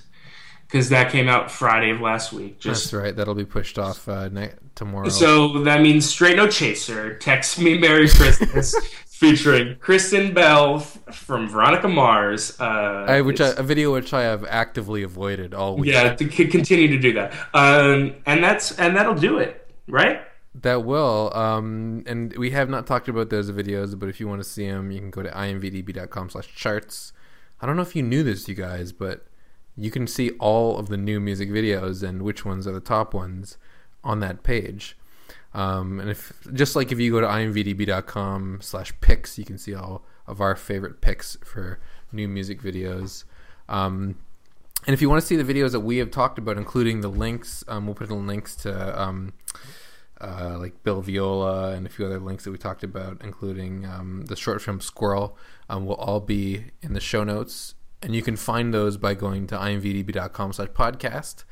because that came out Friday of last week. That's Just right. That'll be pushed off uh, ne- tomorrow. so that means Straight No Chaser, Text Me Merry Christmas, featuring Kristen Bell from Veronica Mars. Uh, I, which I, a video which I have actively avoided all week. yeah, to c- continue to do that. Um, and that's and that'll do it, right? That will. Um, and we have not talked about those videos, but if you want to see them, you can go to imvdb.com slash charts. I don't know if you knew this, you guys, but you can see all of the new music videos and which ones are the top ones on that page. Um, and if just like if you go to imvdb.com slash picks, you can see all of our favorite picks for new music videos. Um, and if you want to see the videos that we have talked about, including the links, um, we'll put in links to um, uh, like Bill Viola and a few other links that we talked about, including um, the short film Squirrel, um, will all be in the show notes. And you can find those by going to imvdb.com slash podcast.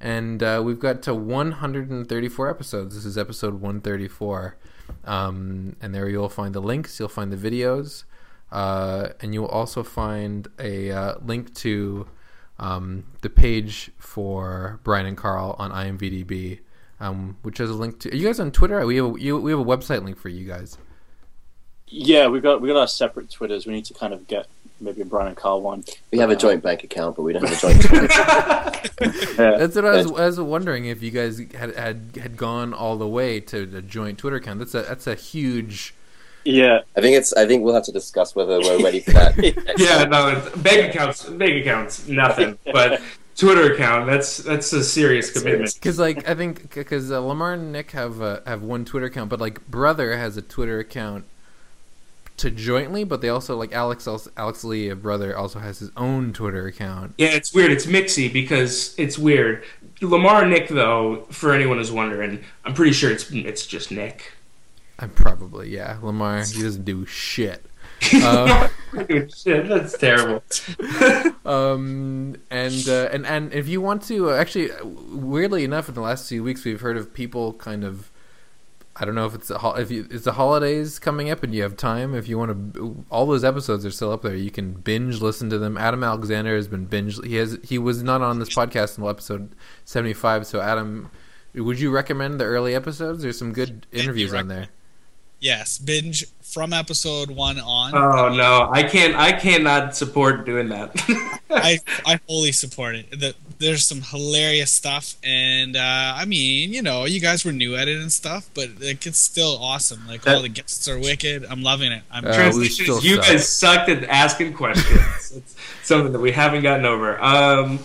And uh, we've got to 134 episodes. This is episode 134. Um, and there you'll find the links, you'll find the videos, uh, and you'll also find a uh, link to um, the page for Brian and Carl on IMVDB, um, which has a link to. Are you guys on Twitter? We have a, you, we have a website link for you guys. Yeah, we've got we got our separate Twitters. We need to kind of get maybe a Brian and Carl one. We have a joint bank account, but we don't have a joint. Yeah. That's what I was, I was wondering if you guys had, had had gone all the way to the joint Twitter account. That's a that's a huge. yeah. I think it's. I think we'll have to discuss whether we're ready for that. Yeah, no, bank accounts, bank accounts, nothing. But Twitter account, that's that's a serious commitment. Because like I think because uh, Lamar and Nik have uh, have one Twitter account, but like brother has a Twitter account to jointly, but they also like Alex also, Alex Lee, a brother, also has his own Twitter account. Yeah, it's weird. It's mixy because it's weird. Lamar Nik, though, for anyone who's wondering, I'm pretty sure it's it's just Nik. I'm probably yeah. Lamar he doesn't do shit. Um, Shit, that's terrible. um, and uh, and and if you want to, uh, actually, uh, weirdly enough, in the last few weeks, we've heard of people kind of. I don't know if it's a hol- if you, it's the holidays coming up and you have time. If you want to, all those episodes are still up there. You can binge listen to them. Adam Alexander has been binge. He has he was not on this podcast until episode seventy five. So Adam, would you recommend the early episodes? There's some good interviews on there. Yes, binge from episode one on. Oh no, I can't. I cannot support doing that. I I fully support it. The, there's some hilarious stuff, and uh, I mean, you know, you guys were new at it and stuff, but like, it's still awesome. Like all the guests are wicked. I'm loving it. I'm Uh, we still you suck. guys sucked at asking questions. it's something that we haven't gotten over. Um,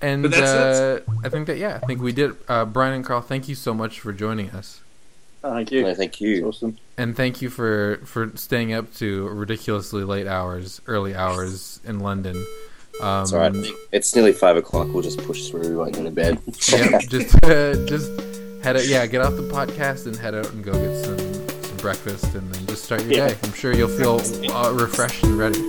And But that's- uh, I think that yeah, I think we did. Uh, Brian and Carl, thank you so much for joining us. Thank you. No, thank It's you. awesome. And thank you for, for staying up to ridiculously late hours, early hours in London. Um, It's all right. It's nearly five o'clock. We'll just push through. I go to bed. Yeah, just uh, just head out. Yeah, get off the podcast and head out and go get some, some breakfast, and then just start your Yeah. day. I'm sure you'll feel uh, refreshed and ready.